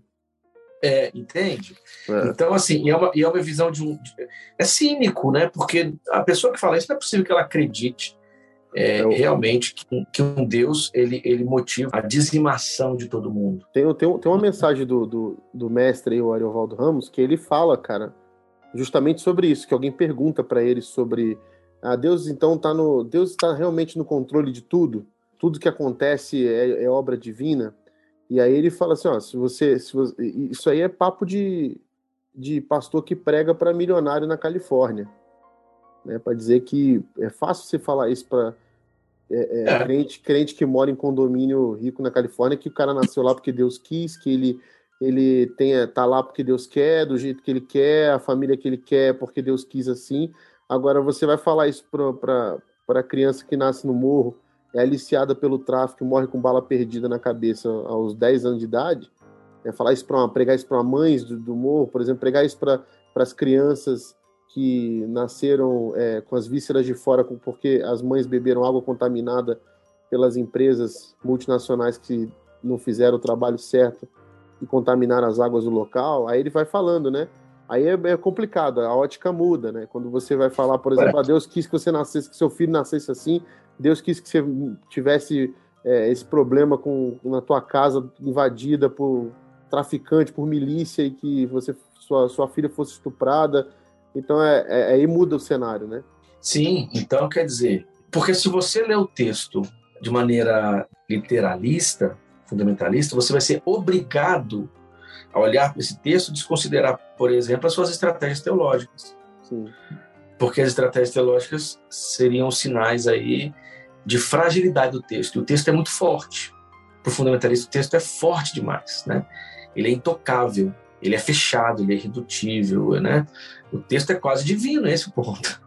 É, entende? É. Então, assim, é uma, é uma visão de um. É cínico, né? Porque a pessoa que fala isso não é possível que ela acredite é, é realmente que, que, um Deus ele, ele motiva a dizimação de todo mundo. Tem, tem, tem uma mensagem do, do, do mestre, o Ariovaldo Ramos, que ele fala, cara, justamente sobre isso, que alguém pergunta para ele sobre ah, Deus então está no Deus está realmente no controle de tudo, tudo que acontece é, é obra divina. E aí ele fala assim, ó, se você, se você isso aí é papo de, de pastor que prega para milionário na Califórnia né, para dizer que é fácil você falar isso para é, é, é. crente, crente que mora em condomínio rico na Califórnia, que o cara nasceu lá porque Deus quis, que ele ele tenha, tá lá porque Deus quer, do jeito que ele quer, a família que ele quer, porque Deus quis assim. Agora você vai falar isso para a criança que nasce no morro, é aliciada pelo tráfico, morre com bala perdida na cabeça aos 10 anos de idade, é falar isso para pregar isso para mães do, do morro, por exemplo, pregar isso para as crianças que nasceram é, com as vísceras de fora, porque as mães beberam água contaminada pelas empresas multinacionais que não fizeram o trabalho certo e contaminaram as águas do local, aí ele vai falando, né? Aí é, é complicado, a ótica muda, né? Quando você vai falar, por exemplo, ah, Deus quis que você nascesse, que seu filho nascesse assim, Deus quis que você tivesse é, esse problema com na tua casa invadida por traficante, por milícia e que você sua, sua filha fosse estuprada então é, é, aí muda o cenário, né? Sim, então quer dizer, porque se você lê o texto de maneira literalista, fundamentalista, você vai ser obrigado a olhar para esse texto e desconsiderar, por exemplo, as suas estratégias teológicas. Sim. Porque as estratégias teológicas seriam sinais aí de fragilidade do texto. E o texto é muito forte. Para o fundamentalista, o texto é forte demais, né? Ele é intocável ele é fechado, ele é irredutível, né? O texto é quase divino, esse ponto.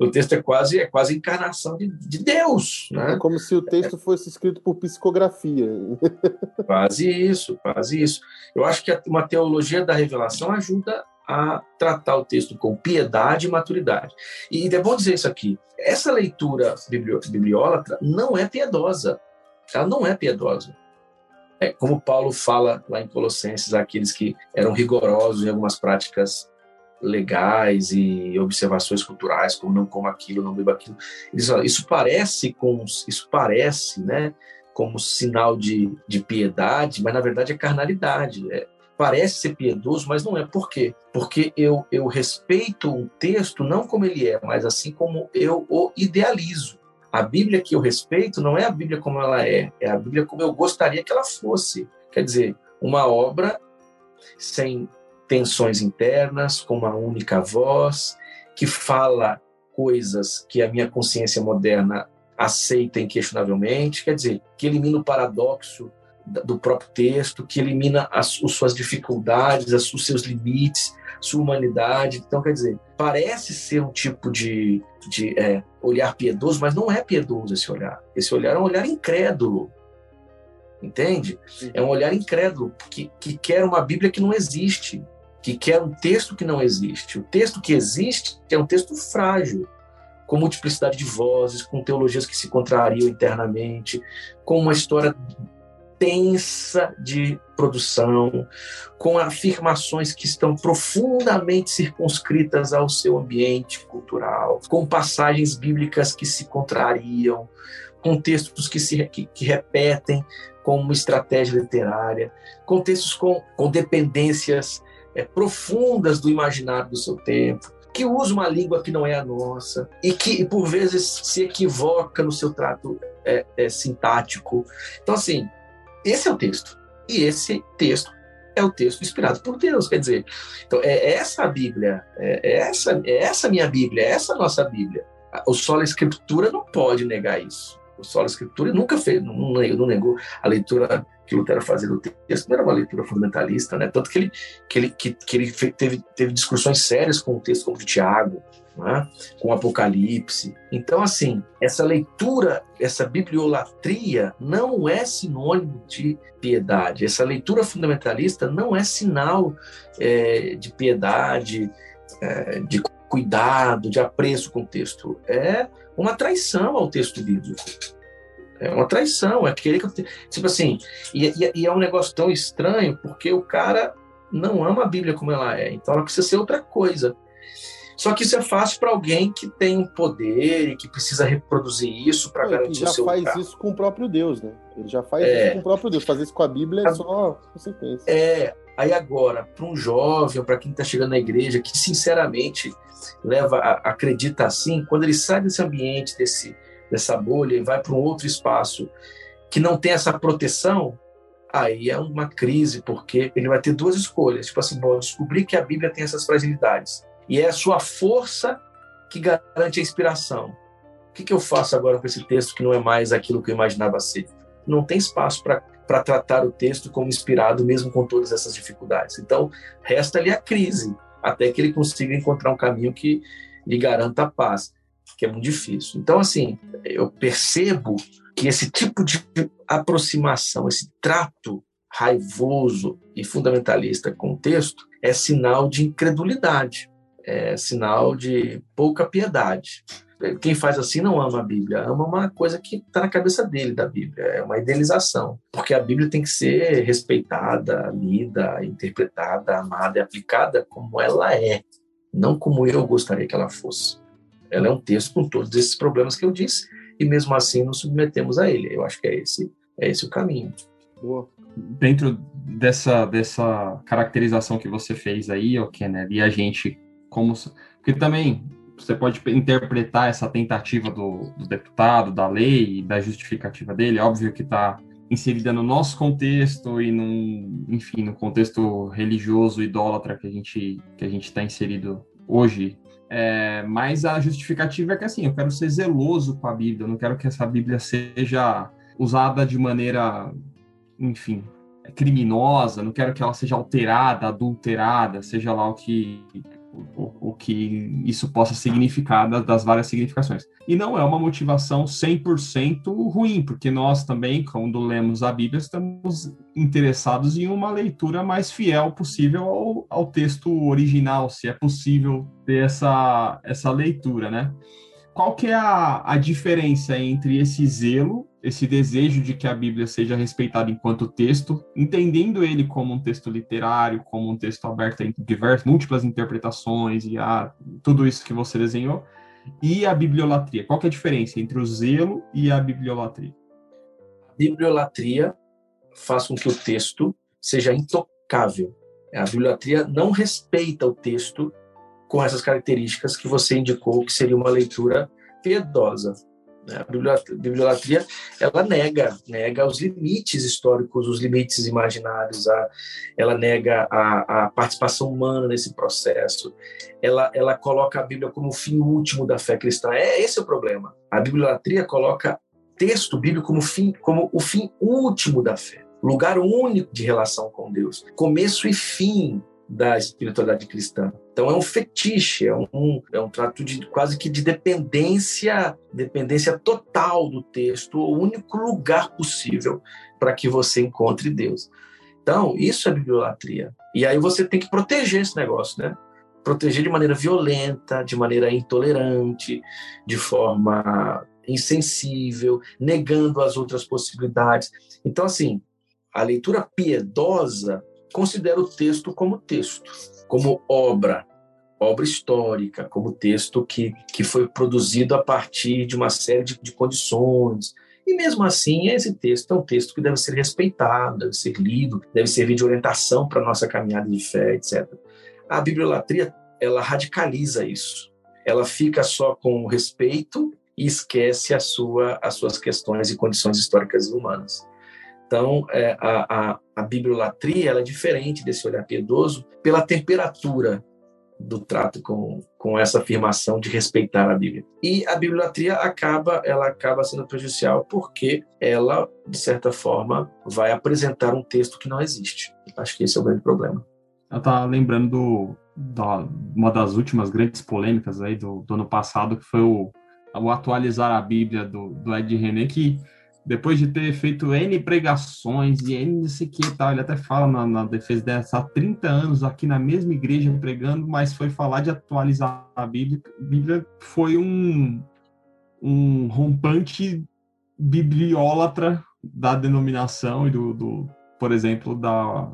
O texto é quase é quase encarnação de, de Deus, né? É como se o texto fosse escrito por psicografia. Quase isso, quase isso. Eu acho que uma teologia da revelação ajuda a tratar o texto com piedade e maturidade. E é bom dizer isso aqui. Essa leitura bibliólatra não é piedosa. Ela não é piedosa. É, como Paulo fala lá em Colossenses, aqueles que eram rigorosos em algumas práticas legais e observações culturais, como não como aquilo, não beba aquilo. Isso parece com isso parece, né, como sinal de, de piedade, mas na verdade é carnalidade. É, parece ser piedoso, mas não é. Por quê? Porque eu, eu respeito um texto não como ele é, mas assim como eu o idealizo. A Bíblia que eu respeito não é a Bíblia como ela é, é a Bíblia como eu gostaria que ela fosse. Quer dizer, uma obra sem tensões internas, com uma única voz, que fala coisas que a minha consciência moderna aceita inquestionavelmente, quer dizer, que elimina o paradoxo do próprio texto, que elimina as, as suas dificuldades, as, os seus limites, sua humanidade. Então, quer dizer, parece ser um tipo de, de é, olhar piedoso, mas não é piedoso esse olhar. Esse olhar é um olhar incrédulo. Entende? É um olhar incrédulo que, que quer uma Bíblia que não existe, que quer um texto que não existe. O texto que existe é um texto frágil, com multiplicidade de vozes, com teologias que se contrariam internamente, com uma história intensa de produção, com afirmações que estão profundamente circunscritas ao seu ambiente cultural, com passagens bíblicas que se contrariam, com textos que se que, que repetem como estratégia literária, com textos com, com dependências é, profundas do imaginário do seu tempo, que usa uma língua que não é a nossa e que, por vezes, se equivoca no seu trato é, é, sintático. Então, assim, esse é o texto. E esse texto é o texto inspirado por Deus. Quer dizer, então é essa a Bíblia, é, é essa, é essa minha Bíblia, é essa nossa Bíblia. O solo Escritura não pode negar isso. sola escritura e nunca fez, não, não, negou a leitura que Lutero fazia do texto, não era uma leitura fundamentalista, né? Tanto que ele, que ele, que, que ele teve, teve discussões sérias com o texto como de Tiago, né? com Apocalipse. Então, assim, essa leitura, essa bibliolatria não é sinônimo de piedade. Essa leitura fundamentalista não é sinal é, de piedade, é, de cuidado, de apreço com o texto. É uma traição ao texto bíblico. É uma traição, é querer que eu. Tipo assim, e, e, é um negócio tão estranho porque o cara não ama a Bíblia como ela é, então ela precisa ser outra coisa. Só que isso é fácil para alguém que tem um poder e que precisa reproduzir isso para garantir o seu já faz isso com o próprio Deus, né? Ele já faz é... isso com o próprio Deus. Fazer isso com a Bíblia é só consequência. É, aí agora, para um jovem, para quem está chegando na igreja, que sinceramente leva, acredita assim, quando ele sai desse ambiente, desse, dessa bolha e vai para um outro espaço que não tem essa proteção, aí é uma crise, porque ele vai ter duas escolhas. Tipo assim, bom, descobrir que a Bíblia tem essas fragilidades e é a sua força que garante a inspiração. O que, que eu faço agora com esse texto que não é mais aquilo que eu imaginava ser? Não tem espaço para tratar o texto como inspirado, mesmo com todas essas dificuldades. Então, resta ali a crise, até que ele consiga encontrar um caminho que lhe garanta a paz, que é muito difícil. Então, assim, eu percebo que esse tipo de aproximação, esse trato raivoso e fundamentalista com o texto é sinal de incredulidade é sinal de pouca piedade. Quem faz assim não ama a Bíblia, ama uma coisa que está na cabeça dele da Bíblia, é uma idealização. Porque a Bíblia tem que ser respeitada, lida, interpretada, amada e aplicada como ela é, não como eu gostaria que ela fosse. Ela é um texto com todos esses problemas que eu disse, e mesmo assim nos submetemos a ele. Eu acho que é esse, é esse o caminho. Boa dentro dessa, dessa caracterização que você fez aí, o Kennedy, e a gente como porque também você pode interpretar essa tentativa do, do deputado, da lei e da justificativa dele, óbvio que está inserida no nosso contexto e num, enfim, no contexto religioso idólatra que a gente que a gente está inserido hoje. É, mas a justificativa é que assim, eu quero ser zeloso com a Bíblia, eu não quero que essa Bíblia seja usada de maneira, enfim, criminosa, não quero que ela seja alterada, adulterada, seja lá o que o, o, que isso possa significar das, das, várias significações. E não é uma motivação 100% ruim, porque nós também, quando lemos a Bíblia, estamos interessados em uma leitura mais fiel possível ao, ao texto original, se é possível ter essa, essa leitura, né? Qual que é a, a diferença entre esse zelo esse desejo de que a Bíblia seja respeitada enquanto texto, entendendo ele como um texto literário, como um texto aberto a diversas, múltiplas interpretações e a tudo isso que você desenhou, e a bibliolatria. Qual é a diferença entre o zelo e a bibliolatria? A bibliolatria faz com que o texto seja intocável. A bibliolatria não respeita o texto com essas características que você indicou que seria uma leitura piedosa. Né? A bibliolatria ela nega, nega os limites históricos, os limites imaginários, a, ela nega a, a participação humana nesse processo, ela, ela coloca a Bíblia como o fim último da fé cristã. É esse é o problema. A bibliolatria coloca texto bíblico como, fim, como o fim último da fé, lugar único de relação com Deus, começo e fim da espiritualidade cristã. Então é um fetiche, é um, é um trato de quase que de dependência, dependência total do texto, o único lugar possível para que você encontre Deus. Então, isso é bibliolatria. E aí você tem que proteger esse negócio, né? Proteger de maneira violenta, de maneira intolerante, de forma insensível, negando as outras possibilidades. Então, assim, a leitura piedosa considera o texto como texto, como obra, obra histórica, como texto que, que foi produzido a partir de uma série de, de condições. E mesmo assim, esse texto é um texto que deve ser respeitado, deve ser lido, deve servir de orientação para a nossa caminhada de fé, etc. A bibliolatria, ela radicaliza isso. Ela fica só com o respeito e esquece a sua, as suas questões e condições históricas e humanas. Então, é, a, a, a bibliolatria ela é diferente desse olhar piedoso pela temperatura do trato com, com essa afirmação de respeitar a Bíblia. E a bibliotria acaba, ela acaba sendo prejudicial porque ela, de certa forma, vai apresentar um texto que não existe. Acho que esse é o grande problema. Eu estava lembrando do, da, uma das últimas grandes polêmicas aí do, do ano passado, que foi o, o atualizar a Bíblia do, do Ed René, que depois de ter feito N pregações e N não sei o que e tal, ele até fala na, na, defesa dessa há 30 anos aqui na mesma igreja pregando, mas foi falar de atualizar a Bíblia. Bíblia foi um, um rompante bibliólatra da denominação e do, do por exemplo, da,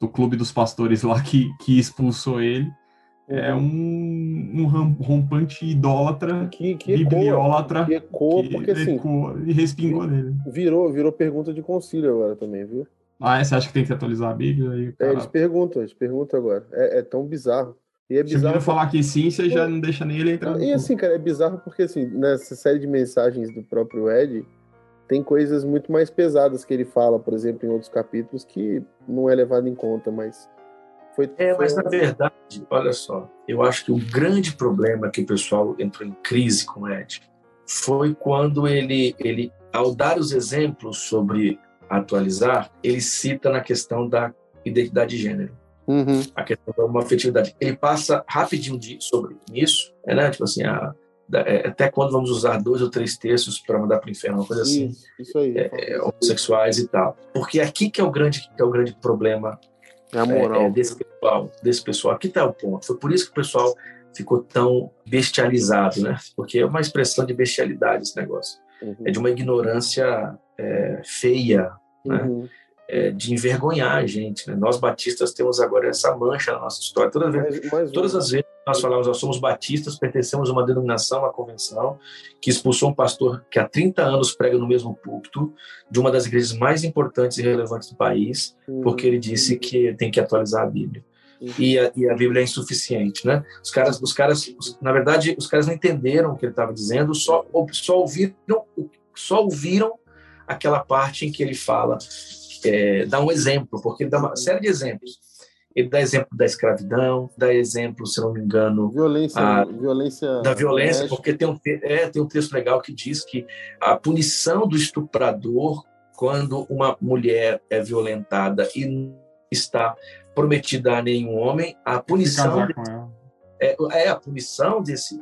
do clube dos pastores lá que, que expulsou ele. É uhum. um, um rompante idólatra, que, que bibliólatra, que ecoa, que porque assim, e respingou nele. Virou, virou pergunta de concílio agora também, viu? Ah, você acha que tem que atualizar a Bíblia? Aí, cara... é, eles perguntam, eles perguntam agora. É, é tão bizarro. E é bizarro. Se falar que sim, você já não deixa nem ele entrar. E assim, cara, é bizarro porque assim, nessa série de mensagens do próprio Ed, tem coisas muito mais pesadas que ele fala, por exemplo, em outros capítulos, que não é levado em conta, mas foi, é, mas na verdade, olha só, eu acho que o grande problema que o pessoal entrou em crise com o Ed foi quando ele, ele ao dar os exemplos sobre atualizar, ele cita na questão da identidade de gênero. Uhum. A questão da uma afetividade. Ele passa rapidinho de, sobre isso, é, né? Tipo assim, a, é, até quando vamos usar dois ou três textos para mandar para o inferno, uma coisa assim, isso, isso aí, é, é, homossexuais e tal. Porque aqui que é o grande, que é o grande problema é a moral. É, é, desse pessoal, desse pessoal. Aqui está o ponto. Foi por isso que o pessoal ficou tão bestializado, né? Porque é uma expressão de bestialidade esse negócio. Uhum. É de uma ignorância é, feia, né? Uhum é, de envergonhar a gente. Né? Nós batistas temos agora essa mancha na nossa história. Toda vez, mais, mais todas as vezes nós falamos, nós somos batistas, pertencemos a uma denominação, uma convenção, que expulsou um pastor que há 30 anos prega no mesmo púlpito, de uma das igrejas mais importantes e relevantes do país, uhum. porque ele disse que tem que atualizar a Bíblia. Uhum. E, a, e a, Bíblia é insuficiente, né? Os caras, os caras, na verdade, os caras não entenderam o que ele estava dizendo, só, só ouviram, só ouviram aquela parte em que ele fala é, dá um exemplo, porque ele dá uma série de exemplos. Ele dá exemplo da escravidão, dá exemplo, se não me engano, violência, a, violência da violência, porque tem um, é, tem um texto legal que diz que a punição do estuprador quando uma mulher é violentada e está prometida a nenhum homem, a punição é, é, a punição desse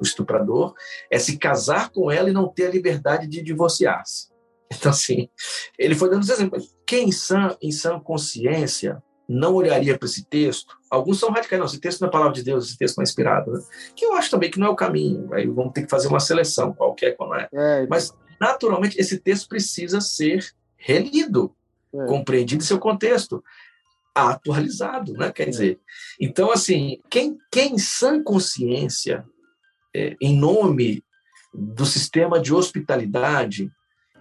estuprador é se casar com ela e não ter a liberdade de divorciar-se. Então, assim, ele foi dando os exemplos. Quem em sã, em sã consciência não olharia para esse texto? Alguns são radicais, não, esse texto não é palavra de Deus, esse texto não é inspirado. Né? Que eu acho também que não é o caminho. Aí vamos ter que fazer uma seleção, qualquer qual é. é. Mas, naturalmente, esse texto precisa ser relido, é. compreendido em seu contexto atualizado, né? Quer é. dizer, então assim, quem, quem em sã consciência, é, em nome do sistema de hospitalidade,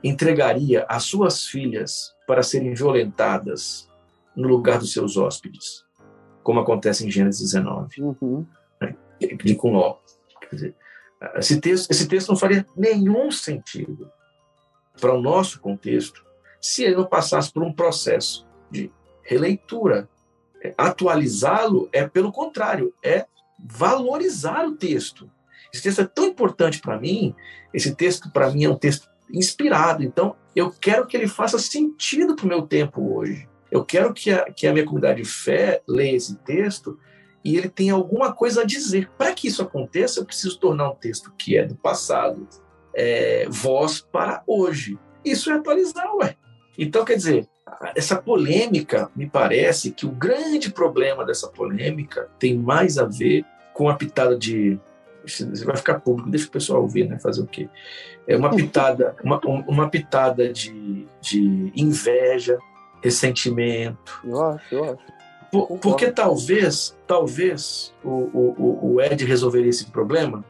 entregaria as suas filhas para serem violentadas no lugar dos seus hóspedes, como acontece em Gênesis 19, uhum. né? de Cunó. esse texto, esse texto não faria nenhum sentido para o nosso contexto se ele não passasse por um processo de releitura. É, atualizá-lo é, pelo contrário, é valorizar o texto. Esse texto é tão importante para mim, esse texto, para mim, é um texto inspirado. Então, eu quero que ele faça sentido para o meu tempo hoje. Eu quero que a, que a minha comunidade de fé leia esse texto e ele tenha alguma coisa a dizer. Para que isso aconteça, eu preciso tornar um texto que é do passado, é, voz para hoje. Isso é atualizar, ué. Então, quer dizer, essa polêmica, me parece que o grande problema dessa polêmica tem mais a ver com a pitada de vai ficar público, deixa o pessoal ouvir, né? Fazer o quê? É uma pitada, uma, uma pitada de, de inveja, ressentimento. Eu acho, eu acho. Por, porque talvez, talvez o, o, o Ed resolveria esse problema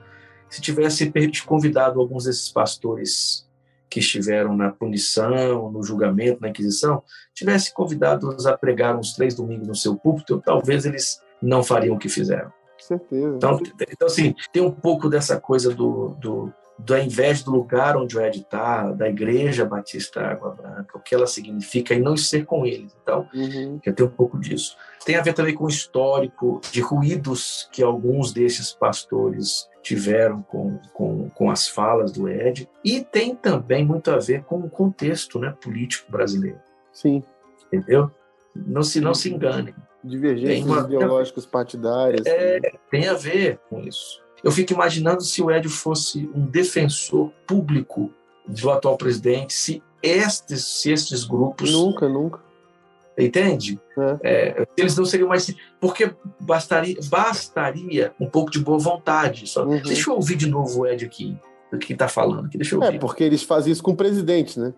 se tivesse convidado alguns desses pastores que estiveram na punição, no julgamento, na inquisição, tivesse convidado-os a pregar uns três domingos no seu púlpito, talvez eles não fariam o que fizeram certeza. Então, então, assim, tem um pouco dessa coisa do, do da inveja do lugar onde o Ed está, da Igreja Batista Água Branca, o que ela significa e não ser com eles. Então, uhum. eu tenho um pouco disso. Tem a ver também com o histórico de ruídos que alguns desses pastores tiveram com, com, com as falas do Ed, e tem também muito a ver com o contexto né, político brasileiro. Sim. Entendeu? Não se, não se enganem. Divergências uma, ideológicas partidárias. É, tem a ver com isso. Eu fico imaginando se o Edio fosse um defensor público do atual presidente, se estes, se estes grupos. Nunca, nunca. Entende? É. É, eles não seriam mais. Porque bastaria, bastaria um pouco de boa vontade. Só. Uhum. Deixa eu ouvir de novo o Ed aqui, o que está falando. Aqui. Deixa eu é, ouvir. É, porque eles fazem isso com o presidente, né?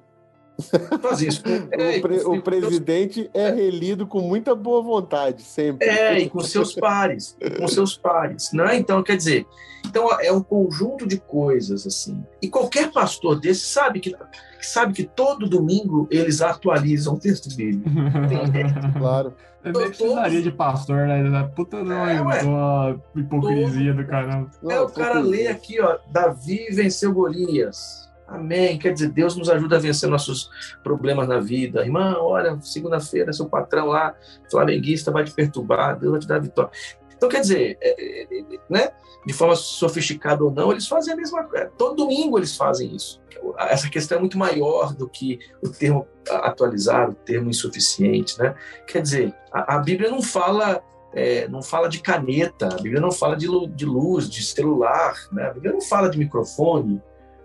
Faz isso. É, o, pre, o, presidente é relido com muita boa vontade, sempre. É, e com seus pares, com seus pares. Né? Então, quer dizer, então é um conjunto de coisas assim. E qualquer pastor desse sabe que sabe que todo domingo eles atualizam o texto bíblico. claro. Eu nem precisaria de pastor, né? Puta não, é, uma hipocrisia todo... do caramba. É, o cara lê aqui, ó, Davi venceu Golias. Amém. Quer dizer, Deus nos ajuda a vencer nossos problemas na vida. Irmão, olha, segunda-feira seu patrão lá, flamenguista, vai te perturbar, Deus vai te dar vitória. Então, quer dizer, é, é, é, né? de forma sofisticada ou não, eles fazem a mesma coisa. Todo domingo eles fazem isso. Essa questão é muito maior do que o termo atualizado, o termo insuficiente. Né? Quer dizer, a, a Bíblia não fala é, não fala de caneta, a Bíblia não fala de, de luz, de celular, né? a Bíblia não fala de microfone,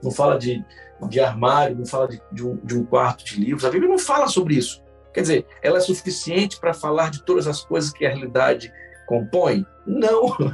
não fala de, de armário, não fala de, de, um, de um quarto de livros. A Bíblia não fala sobre isso. Quer dizer, ela é suficiente para falar de todas as coisas que a realidade compõe? Não.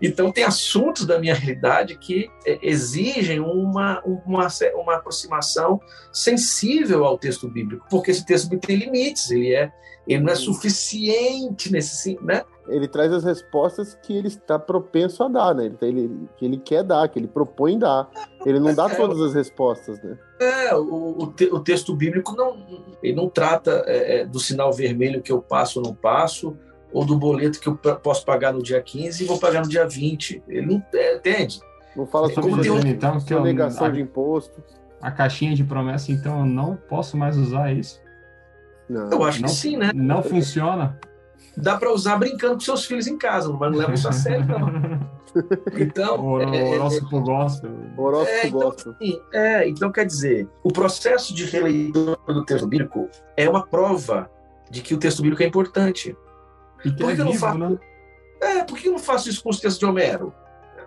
Então, tem assuntos da minha realidade que é, exigem uma, uma, uma aproximação sensível ao texto bíblico, porque esse texto bíblico tem limites, ele, é, ele não é suficiente nesse né? Ele traz as respostas que ele está propenso a dar, né? Ele, ele, que ele quer dar, que ele propõe dar. Ele não dá é, todas as respostas, né? É, o, o, te, o texto bíblico não, ele não trata é, é do sinal vermelho que eu passo ou não passo, ou do boleto que eu posso pagar no dia 15 e vou pagar no dia 20. Ele não é, entende. Não fala sobre Como um, então, que negação de imposto. A caixinha de promessa, então, eu não posso mais usar isso? Não. Eu acho não, que sim, né? Não funciona. Dá para usar brincando com seus filhos em casa, mas não leva isso a sério, não. Então. O, é, horóscopo gosta. Horóscopo é, então, gosta. É, então, quer dizer, o processo de releitura do texto bíblico é uma prova de que o texto bíblico é importante. E que Por que é eu não faço... né? É, por que eu não faço isso com os textos de Homero?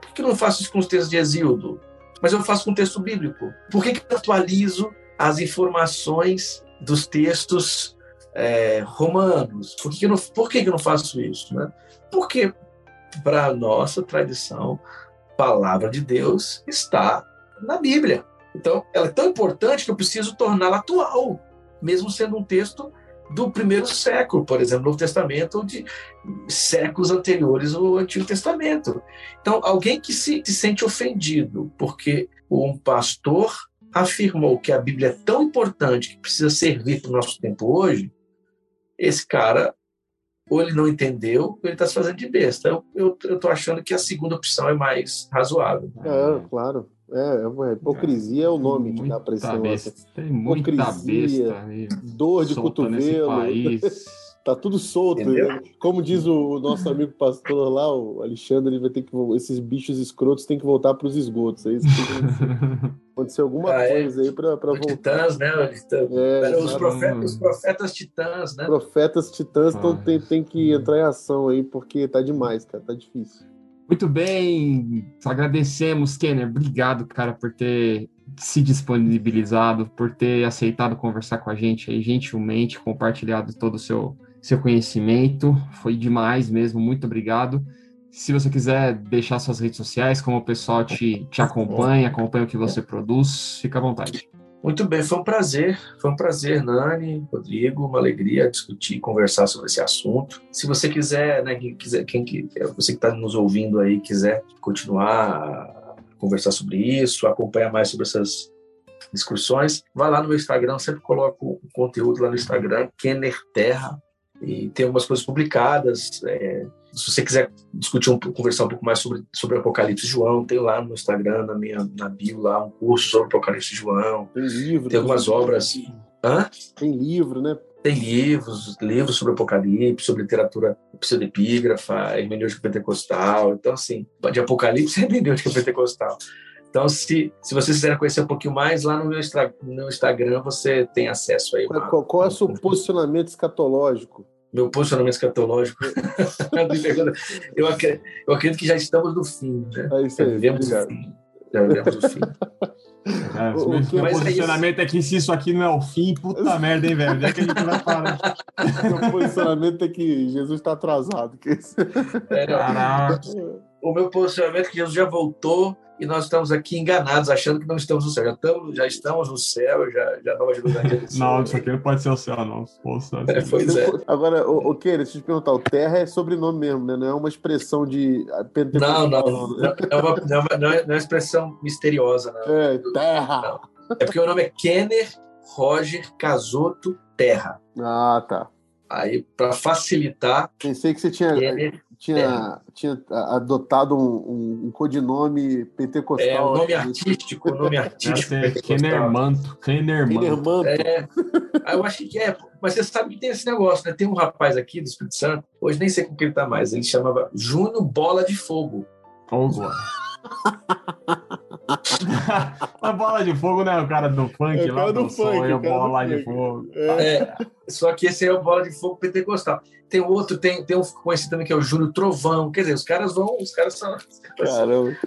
Por que eu não faço isso com os textos de Exildo? Mas eu faço com o texto bíblico. Por que, que eu atualizo as informações dos textos é, romanos? Por que, que, eu não, por que, que eu não faço isso? Né? Porque, para a nossa tradição, a palavra de Deus está na Bíblia. Então, ela é tão importante que eu preciso torná-la atual, mesmo sendo um texto do primeiro século, por exemplo, Novo Testamento, ou de séculos anteriores ao Antigo Testamento. Então, alguém que se, se sente ofendido porque um pastor afirmou que a Bíblia é tão importante que precisa servir para o nosso tempo hoje, esse cara, ou ele não entendeu, ou ele está se fazendo de besta. Eu estou achando que a segunda opção é mais razoável. É, claro. É, é, hipocrisia é o nome que dá para esse negócio. Tem muita hipocrisia, besta dor de cotovelo. tá tudo solto. Né? Como diz o nosso amigo pastor lá, o Alexandre, ele vai ter que esses bichos escrotos têm que voltar para os esgotos. É isso que acontecer alguma ah, é. coisa aí para voltar. Titãs, né? É, os, profetas, os, profetas, titãs, né? Profetas titãs ah. tem, tem que entrar em ação aí, porque tá demais, cara, tá difícil. Muito bem, agradecemos, Kenner. Obrigado, cara, por ter se disponibilizado, por ter aceitado conversar com a gente aí, gentilmente, compartilhado todo o seu, seu conhecimento. Foi demais mesmo, muito obrigado. Se você quiser deixar suas redes sociais, como o pessoal te, te acompanha, acompanha o que você produz, fica à vontade. Muito bem, foi um prazer, foi um prazer, Nani, Rodrigo, uma alegria discutir, conversar sobre esse assunto. Se você quiser, né, quem quiser, quem você que está nos ouvindo aí quiser continuar a conversar sobre isso, acompanhar mais sobre essas discussões, vá lá no meu Instagram, sempre coloco o conteúdo lá no Instagram, Kenner Terra, e tem algumas coisas publicadas. É, Se você quiser discutir um conversar um pouco mais sobre, sobre Apocalipse João, tem lá no Instagram, na minha na bio lá, um curso sobre Apocalipse João. Tem livro. Tem algumas obras. Hã? Tem livro, né? Tem livros, livros sobre Apocalipse, sobre literatura pseudepígrafa, hermenêutica pentecostal. Então, assim, de Apocalipse e hermenêutica pentecostal. Então, se, se vocês quiserem conhecer um pouquinho mais, lá no meu, no Instagram você tem acesso aí. Qual, qual, qual é o seu posicionamento escatológico? Meu posicionamento escatológico. eu, acredito, eu acredito que já estamos no fim. Né? É isso aí. Já vivemos o fim. Já vivemos o fim. É, o, meu, meu posicionamento é, é, que se isso aqui não é o fim, puta merda, hein, velho? Já que a gente vai parar. Meu posicionamento é que Jesus está atrasado. Que é, Caraca. O meu posicionamento é que Jesus já voltou e nós estamos aqui enganados, achando que não estamos no céu. Já estamos, já estamos no céu, já, já Nova Jerusalém. não, isso aqui não pode ser o céu, não. Poxa, é, pois é. Agora, o, o Keira, deixa eu te perguntar, o terra é sobrenome mesmo, né? Não é uma expressão de Não, não, não. Não, é, uma, não, é, não é uma expressão misteriosa, não. É, terra. Não. É porque o nome é Kenner Roger Casoto Terra. Ah, tá. Aí, para facilitar. Pensei que você tinha. Kenner tinha, é. tinha adotado um, um, codinome pentecostal. É, um nome artístico, nome artístico. É, Kenner Manto. Kenner Manto. É, ah, eu acho que é. Mas você sabe que tem esse negócio, né? Tem um rapaz aqui do Espírito Santo, hoje nem sei com que ele tá mais, ele chamava Júnior Bola de Fogo. Fogo. a bola de fogo, né? O cara do funk é, lá do funk, sonho, bola de fogo. É, só que esse é o bola de fogo pentecostal. Tem outro, tem, tem um conhecido também que é o Júlio Trovão. Quer dizer, os caras vão, os caras são. Caramba.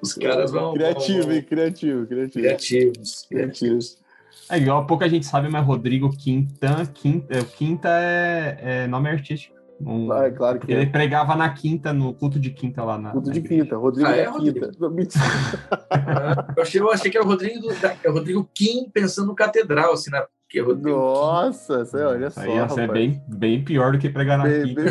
Os caras vão. Criativo, vão, hein? Criativo, criativo. Criativos. Criativos. É igual, pouca gente sabe, mas Rodrigo Quinta, Quinta, é, Quinta é, é nome artístico. Um, ah, é claro que ele é. pregava na quinta, no culto de quinta lá na. Culto de quinta, Rodrigo ah, é, Quinta. eu, achei, eu achei que era o Rodrigo, do, é o Rodrigo Kim pensando no catedral, assim, na. Que é Rodrigo Nossa, você olha só. Aí ia ser bem, bem pior do que pregar na bem, quinta.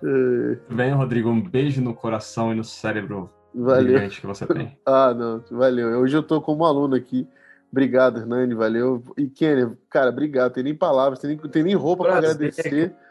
Bem... bem, Rodrigo, um beijo no coração e no cérebro valeu. que você tem. Ah, não, valeu. Hoje eu tô como aluno aqui Obrigado, Hernani, valeu. E Kenner, cara, obrigado. Tem nem palavras, tem nem, tem nem roupa para agradecer.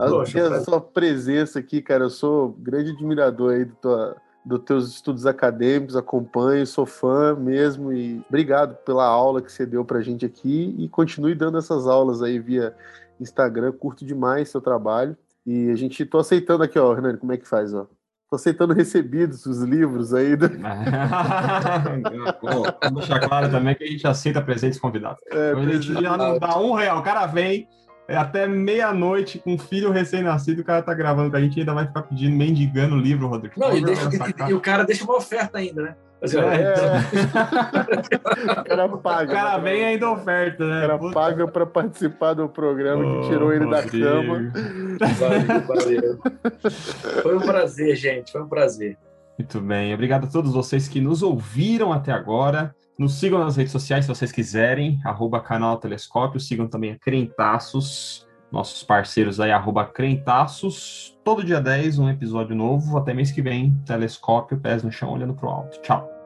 A, a sua presença aqui, cara. Eu sou grande admirador aí do tua, dos teus estudos acadêmicos, acompanho, sou fã mesmo e obrigado pela aula que você deu pra gente aqui e continue dando essas aulas aí via Instagram, curto demais seu trabalho. E a gente tô aceitando aqui, ó, Hernani, como é que faz, ó? Tô aceitando recebidos os livros aí. Do... Vou deixar claro também que a gente aceita presentes convidados. É, a gente já não dá um real. O cara vem é até meia-noite com um filho recém-nascido, o cara tá gravando com a gente e ainda vai ficar pedindo, mendigando o livro, Rodrigo. Não, e, deixa, e, e, o cara deixa uma oferta ainda, né? Assim, é, então... o cara paga. O cara né? vem ainda oferta, né? O cara Puta. paga para participar do programa oh, que tirou ele da cama. Valeu, valeu. Foi um prazer, gente. Foi um prazer. Muito bem. Obrigado a todos vocês que nos ouviram até agora. Nos sigam nas redes sociais se vocês quiserem, arroba canal Telescópio, sigam também a Crentaços nossos parceiros aí, arroba Crentaços. Todo dia 10, um episódio novo. Até mês que vem, telescópio, pés no chão, olhando pro alto. Tchau.